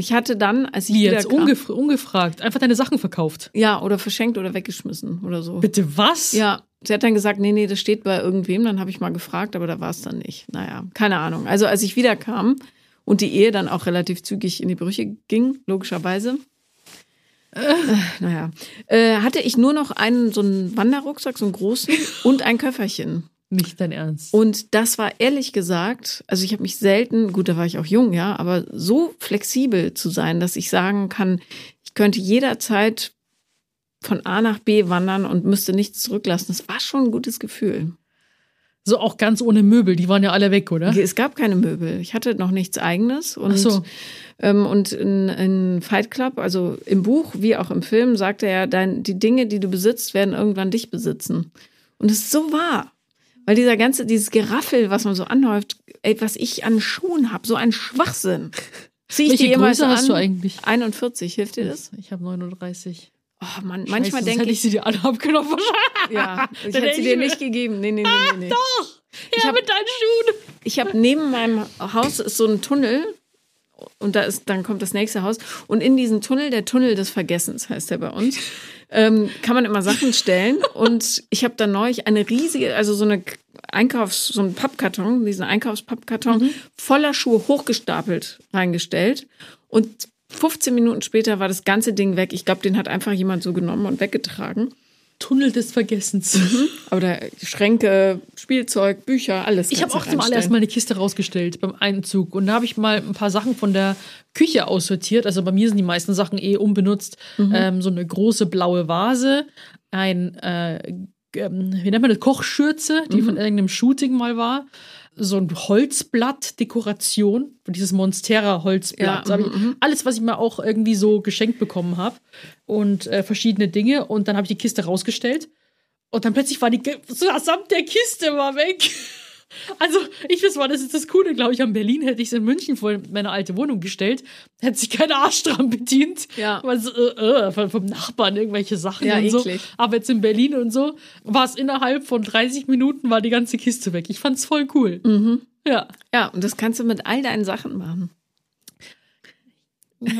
Ich hatte dann, als ich Wie jetzt? kam, Ungef ungefragt. Einfach deine Sachen verkauft. ja, oder verschenkt oder weggeschmissen oder so. Bitte was? Ja, sie hat dann gesagt, nee, nee, das steht bei irgendwem. Dann habe ich mal gefragt, aber da war es dann nicht. Naja, keine Ahnung. Also als ich wiederkam und die Ehe dann auch relativ zügig in die Brüche ging, logischerweise. Äh, naja, äh, hatte ich nur noch einen so einen Wanderrucksack, so einen großen und ein Köfferchen. Nicht dein Ernst. Und das war ehrlich gesagt, also ich habe mich selten, gut, da war ich auch jung, ja, aber so flexibel zu sein, dass ich sagen kann, ich könnte jederzeit von A nach B wandern und müsste nichts zurücklassen. Das war schon ein gutes Gefühl. So auch ganz ohne Möbel, die waren ja alle weg, oder? Es gab keine Möbel. Ich hatte noch nichts eigenes. Und, Ach so. ähm, und in, in Fight Club, also im Buch wie auch im Film, sagt er dein, die Dinge, die du besitzt, werden irgendwann dich besitzen. Und es ist so wahr. Weil dieser ganze, dieses Geraffel, was man so anhäuft, ey, was ich an Schuhen habe, so ein Schwachsinn. Zieh ich Welche die Größe so an. hast du eigentlich? 41, hilft dir das? Ich habe 39. Oh Mann, Scheiße, manchmal denke hätte ich, ich sie dir alle abgenommen. ja, ich hätte sie dir ich nicht gegeben. Nee, nee, nee, nee, nee. Doch! Ich ja, hab- mit deinen Schuhen. Ich habe neben meinem Haus ist so ein Tunnel und da ist, dann kommt das nächste Haus und in diesen Tunnel, der Tunnel des Vergessens heißt der bei uns, ähm, kann man immer Sachen stellen und ich habe dann neulich eine riesige, also so eine Einkaufs, so einen Pappkarton, diesen Einkaufspappkarton voller Schuhe hochgestapelt reingestellt und 15 Minuten später war das ganze Ding weg. Ich glaube, den hat einfach jemand so genommen und weggetragen. Tunnel des Vergessens. Aber da Schränke, Spielzeug, Bücher, alles. Ich habe auch zum reinstellen. allererst mal eine Kiste rausgestellt beim Einzug und da habe ich mal ein paar Sachen von der Küche aussortiert. Also bei mir sind die meisten Sachen eh unbenutzt. Ähm, so eine große blaue Vase, ein, äh, ähm, wie nennt man das, Kochschürze, die von irgendeinem Shooting mal war. So ein Holzblatt, Dekoration, dieses Monstera-Holzblatt. Ja, hab ich, alles, was ich mal auch irgendwie so geschenkt bekommen habe. Und äh, verschiedene Dinge. Und dann habe ich die Kiste rausgestellt. Und dann plötzlich war die samt der Kiste war weg. Also, ich weiß mal, das ist das Coole, glaube ich. An Berlin hätte ich es in München vor meine alte Wohnung gestellt, hätte sich kein Arsch dran bedient. Ja. Weil so, äh, äh, vom- Nachbarn irgendwelche Sachen Ja, und so. eklig. Aber jetzt in Berlin und so war es innerhalb von 30 Minuten war die ganze Kiste weg. Ich fand's voll cool. Mhm. Ja. Ja, und das kannst du mit all deinen Sachen machen.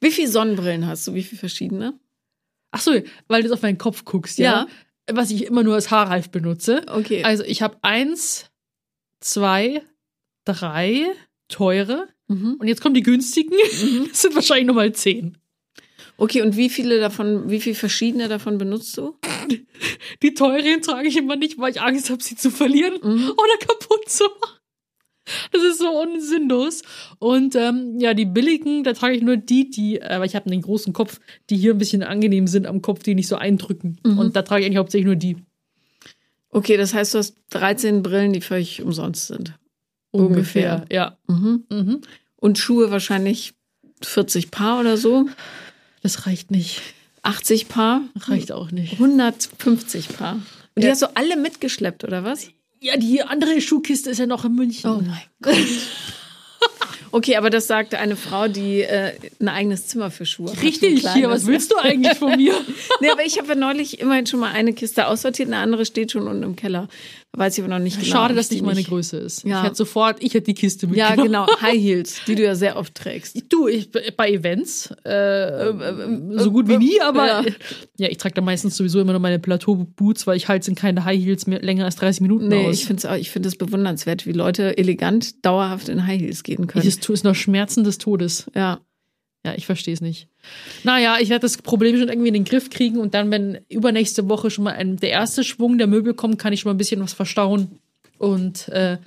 Wie viele Sonnenbrillen hast du? Wie viele verschiedene? Ach so, weil du auf meinen Kopf guckst, ja. Was ich immer nur als Haarreif benutze. Okay. Also ich habe eins, zwei, drei teure. Mhm. Und jetzt kommen die günstigen. Das sind wahrscheinlich nochmal zehn. Okay, und wie viele davon, wie viele verschiedene davon benutzt du? Die teuren trage ich immer nicht, weil ich Angst habe, sie zu verlieren Mhm. oder kaputt zu machen. Das ist so unsinnlos. Und ähm, ja, die billigen, da trage ich nur die, die, äh, weil ich habe einen großen Kopf, die hier ein bisschen angenehm sind am Kopf, die nicht so eindrücken. Mhm. Und da trage ich eigentlich hauptsächlich nur die. Okay, das heißt, du hast 13 Brillen, die völlig umsonst sind. Ungefähr. Ja. Mhm. Mhm. Und Schuhe wahrscheinlich 40 Paar oder so. Das reicht nicht. 80 Paar. Reicht auch nicht. 150 Paar. Und die Ja. hast du alle mitgeschleppt, oder was? Ja, die andere Schuhkiste ist ja noch in München. Oh mein Gott. Okay, aber das sagte eine Frau, die äh, ein eigenes Zimmer für Schuhe hat. Richtig, hier, was willst du eigentlich von mir? Nee, aber ich habe ja neulich immerhin schon mal eine Kiste aussortiert, eine andere steht schon unten im Keller. Weiß ich aber noch nicht genau. Schade, dass ich die nicht meine Größe ist. Ja. Ich hätte sofort, ich hätte die Kiste Ja, mitgenommen. genau. High Heels, die du ja sehr oft trägst. Du, ich, bei Events, äh, so gut wie nie, aber ja. ja, ich trage da meistens sowieso immer nur meine Plateau-Boots, weil ich halte in keine High Heels mehr länger als 30 Minuten Nee, aus. ich finde es ich find bewundernswert, wie Leute elegant dauerhaft in High Heels gehen können. es ist noch Schmerzen des Todes. ja. Ja, ich verstehe es nicht. Naja, ich werde das Problem schon irgendwie in den Griff kriegen und dann, wenn übernächste Woche schon mal ein, der erste Schwung der Möbel kommt, kann ich schon mal ein bisschen was verstauen. Und äh,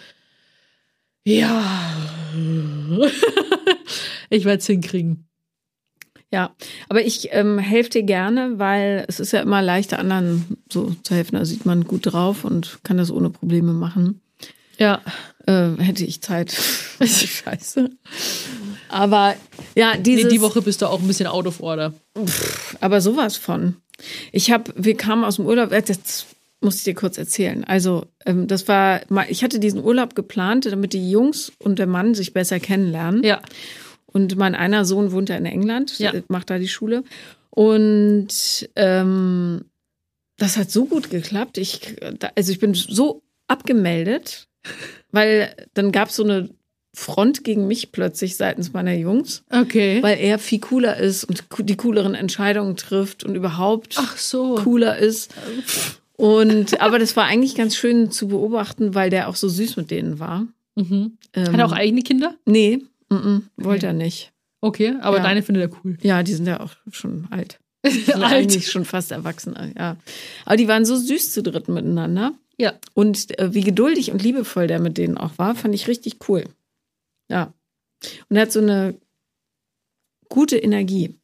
ja, ich werde es hinkriegen. Ja, aber ich ähm, helfe dir gerne, weil es ist ja immer leichter, anderen so zu helfen. Da sieht man gut drauf und kann das ohne Probleme machen. Ja, Äh, hätte ich Zeit. Scheiße. Aber ja, nee, dieses, die Woche bist du auch ein bisschen out of order. aber sowas von. Ich habe, wir kamen aus dem Urlaub, äh, das muss ich dir kurz erzählen. Also, ähm, das war, ich hatte diesen Urlaub geplant, damit die Jungs und der Mann sich besser kennenlernen. Ja, Und mein einer Sohn wohnt ja in England, Ja. macht da die Schule. Und ähm, das hat so gut geklappt. Ich, da- also ich bin so abgemeldet, weil dann gab es so eine Front gegen mich plötzlich seitens meiner Jungs, okay. weil er viel cooler ist und die cooleren Entscheidungen trifft und überhaupt Ach so. cooler ist. Und aber das war eigentlich ganz schön zu beobachten, weil der auch so süß mit denen war. Mhm. Ähm, Hat er auch eigene Kinder? Nee, mm -mm, wollte er nicht. Okay, aber Ja. deine findet er cool. Ja, die sind ja auch schon alt. Die sind eigentlich schon fast erwachsen, ja. Aber die waren so süß zu dritt miteinander. Ja. Und äh, wie geduldig und liebevoll der mit denen auch war, fand ich richtig cool. Ja. Und er hat so eine gute Energie.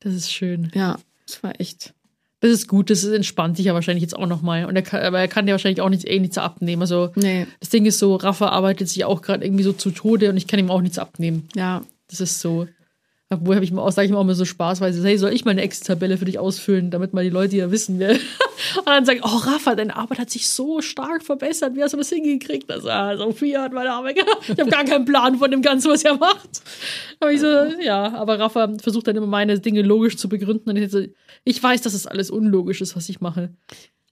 Das ist schön. Ja, das war echt. Das ist gut, das entspannt dich ja wahrscheinlich jetzt auch nochmal. Und er kann, aber er kann dir wahrscheinlich auch nichts, eh nichts abnehmen. Also Nee, das Ding ist so, Rafa arbeitet sich auch gerade irgendwie so zu Tode und ich kann ihm auch nichts abnehmen. ja. Das ist so. Obwohl habe ich mir auch, sage ich mir auch immer so spaßweise, hey, soll ich mal eine Excel-Tabelle für dich ausfüllen, damit mal die Leute ja wissen, wer. Und dann sagen, oh, Rafa, deine Arbeit hat sich so stark verbessert. Wie hast du das hingekriegt? Das ah, Sophia hat meine Arbeit gemacht. Ich habe gar keinen Plan von dem Ganzen, was er macht. Aber ich so, ja, aber Rafa versucht dann immer meine Dinge logisch zu begründen. Und ich, so, ich weiß, dass es alles unlogisch ist, was ich mache.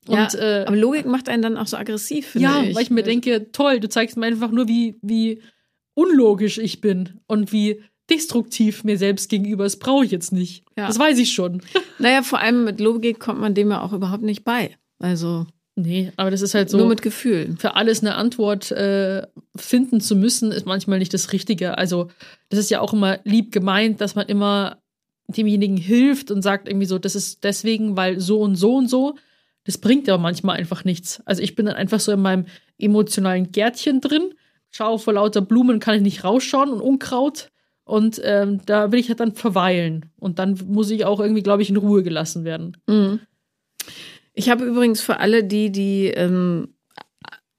Und, ja äh, aber Logik macht einen dann auch so aggressiv, ja, ich. weil ich mir denke, toll, du zeigst mir einfach nur, wie, wie unlogisch ich bin und wie destruktiv mir selbst gegenüber. Das brauche ich jetzt nicht. Ja. Das weiß ich schon. Naja, vor allem mit Logik kommt man dem ja auch überhaupt nicht bei. Also Nee, aber das ist halt so. nur mit Gefühl. für alles eine Antwort äh, finden zu müssen, ist manchmal nicht das Richtige. Also, das ist ja auch immer lieb gemeint, dass man immer demjenigen hilft und sagt irgendwie so, das ist deswegen, weil so und so und so. Das bringt aber manchmal einfach nichts. Also, ich bin dann einfach so in meinem emotionalen Gärtchen drin. Schau, vor lauter Blumen kann ich nicht rausschauen und Unkraut. Und ähm, da will ich halt dann verweilen. Und dann muss ich auch irgendwie, glaube ich, in Ruhe gelassen werden. Mhm. Ich habe übrigens für alle die, die ähm,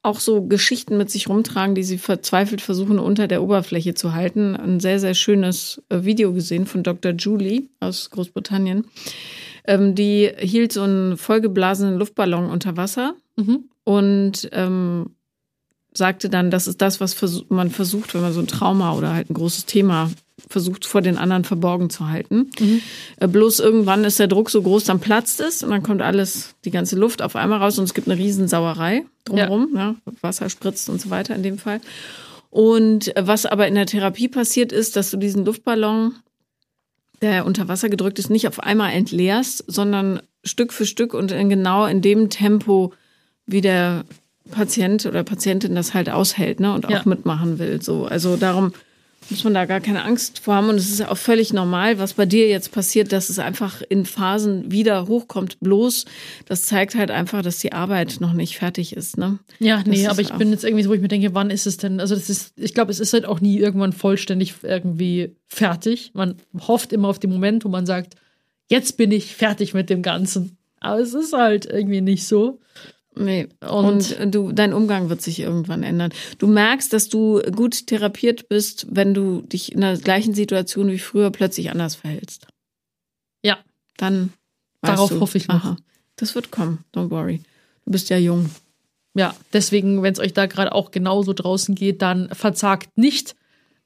auch so Geschichten mit sich rumtragen, die sie verzweifelt versuchen unter der Oberfläche zu halten, ein sehr, sehr schönes äh, Video gesehen von Dr. Julie aus Großbritannien. Ähm, die hielt so einen vollgeblasenen Luftballon unter Wasser Mhm. und ähm, sagte dann, das ist das, was man versucht, wenn man so ein Trauma oder halt ein großes Thema versucht, vor den anderen verborgen zu halten. Mhm. Äh, bloß irgendwann ist der Druck so groß, dann platzt es und dann kommt alles, die ganze Luft auf einmal raus und es gibt eine Riesensauerei drumherum. Ja. Wasser spritzt und so weiter in dem Fall. Und äh, was aber in der Therapie passiert ist, dass du diesen Luftballon, der unter Wasser gedrückt ist, nicht auf einmal entleerst, sondern Stück für Stück und in genau in dem Tempo, wie der Patient oder Patientin das halt aushält, ne? Und auch Ja. mitmachen will. So. Also darum muss man da gar keine Angst vor haben. Und es ist auch völlig normal, was bei dir jetzt passiert, dass es einfach in Phasen wieder hochkommt. Bloß, das zeigt halt einfach, dass die Arbeit noch nicht fertig ist, ne? Ja, nee, ist aber ich bin jetzt irgendwie so, wo ich mir denke, wann ist es denn? Also das ist, ich glaube, es ist halt auch nie irgendwann vollständig irgendwie fertig. Man hofft immer auf den Moment, wo man sagt, jetzt bin ich fertig mit dem Ganzen. Aber es ist halt irgendwie nicht so. Nee. Und- Und, du, dein Umgang wird sich irgendwann ändern. Du merkst, dass du gut therapiert bist, wenn du dich in der gleichen Situation wie früher plötzlich anders verhältst. Ja. Dann Darauf du, hoffe ich noch. aha, Das wird kommen, don't worry. Du bist ja jung. Ja, deswegen, wenn es euch da gerade auch genauso draußen geht, dann verzagt nicht.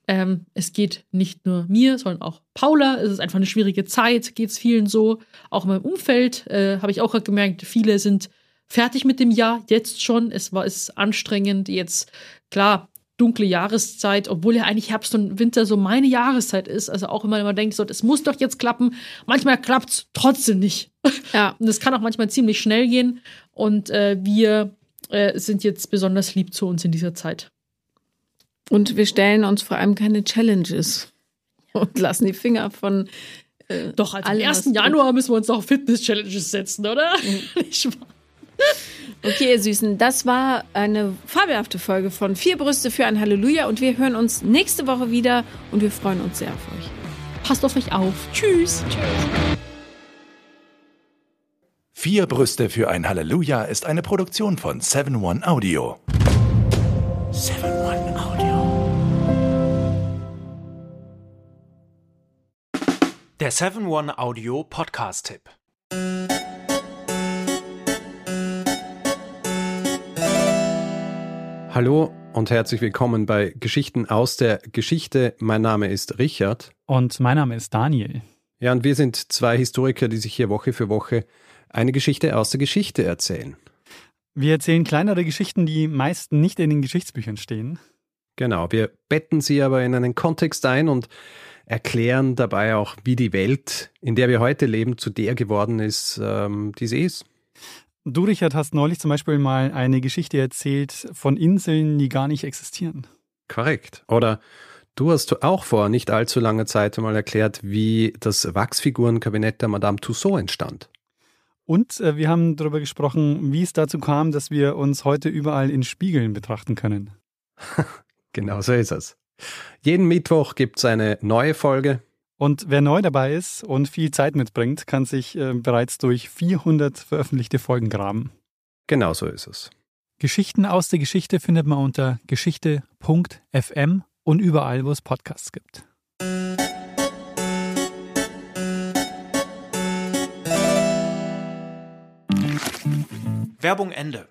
Ähm, es geht nicht nur mir, sondern auch Paula. Es ist einfach eine schwierige Zeit, geht es vielen so. Auch in meinem Umfeld äh, habe ich auch gerade gemerkt, viele sind fertig mit dem Jahr, jetzt schon. Es war es ist anstrengend, jetzt klar, dunkle Jahreszeit, obwohl ja eigentlich Herbst und Winter so meine Jahreszeit ist. Also auch immer, wenn man denkt, so, es muss doch jetzt klappen. Manchmal klappt es trotzdem nicht. Ja. Und das kann auch manchmal ziemlich schnell gehen. Und äh, wir äh, sind jetzt besonders lieb zu uns in dieser Zeit. Und wir stellen uns vor allem keine Challenges und lassen die Finger von. Äh, Doch, also am allem, 1. was du- Januar müssen wir uns noch Fitness-Challenges setzen, oder? Nicht wahr? Okay, ihr Süßen, das war eine fabelhafte Folge von Vier Brüste für ein Halleluja und wir hören uns nächste Woche wieder und wir freuen uns sehr auf euch. Passt auf euch auf. Tschüss. Vier Brüste für ein Halleluja ist eine Produktion von 7-One Audio. 7-One Audio. Der 7-One Audio Podcast-Tipp. Hallo und herzlich willkommen bei Geschichten aus der Geschichte. Mein Name ist Richard. Und mein Name ist Daniel. Ja, und wir sind zwei Historiker, die sich hier Woche für Woche eine Geschichte aus der Geschichte erzählen. Wir erzählen kleinere Geschichten, die meist nicht in den Geschichtsbüchern stehen. Genau, wir betten sie aber in einen Kontext ein und erklären dabei auch, wie die Welt, in der wir heute leben, zu der geworden ist, ähm, die sie ist. Du, Richard, hast neulich zum Beispiel mal eine Geschichte erzählt von Inseln, die gar nicht existieren. Korrekt. Oder du hast auch vor nicht allzu langer Zeit einmal erklärt, wie das Wachsfigurenkabinett der Madame Tussaud entstand. Und äh, wir haben darüber gesprochen, wie es dazu kam, dass wir uns heute überall in Spiegeln betrachten können. Genau so ist es. Jeden Mittwoch gibt es eine neue Folge. Und wer neu dabei ist und viel Zeit mitbringt, kann sich äh, bereits durch 400 veröffentlichte Folgen graben. Genau so ist es. Geschichten aus der Geschichte findet man unter geschichte.fm und überall, wo es Podcasts gibt. Werbung Ende.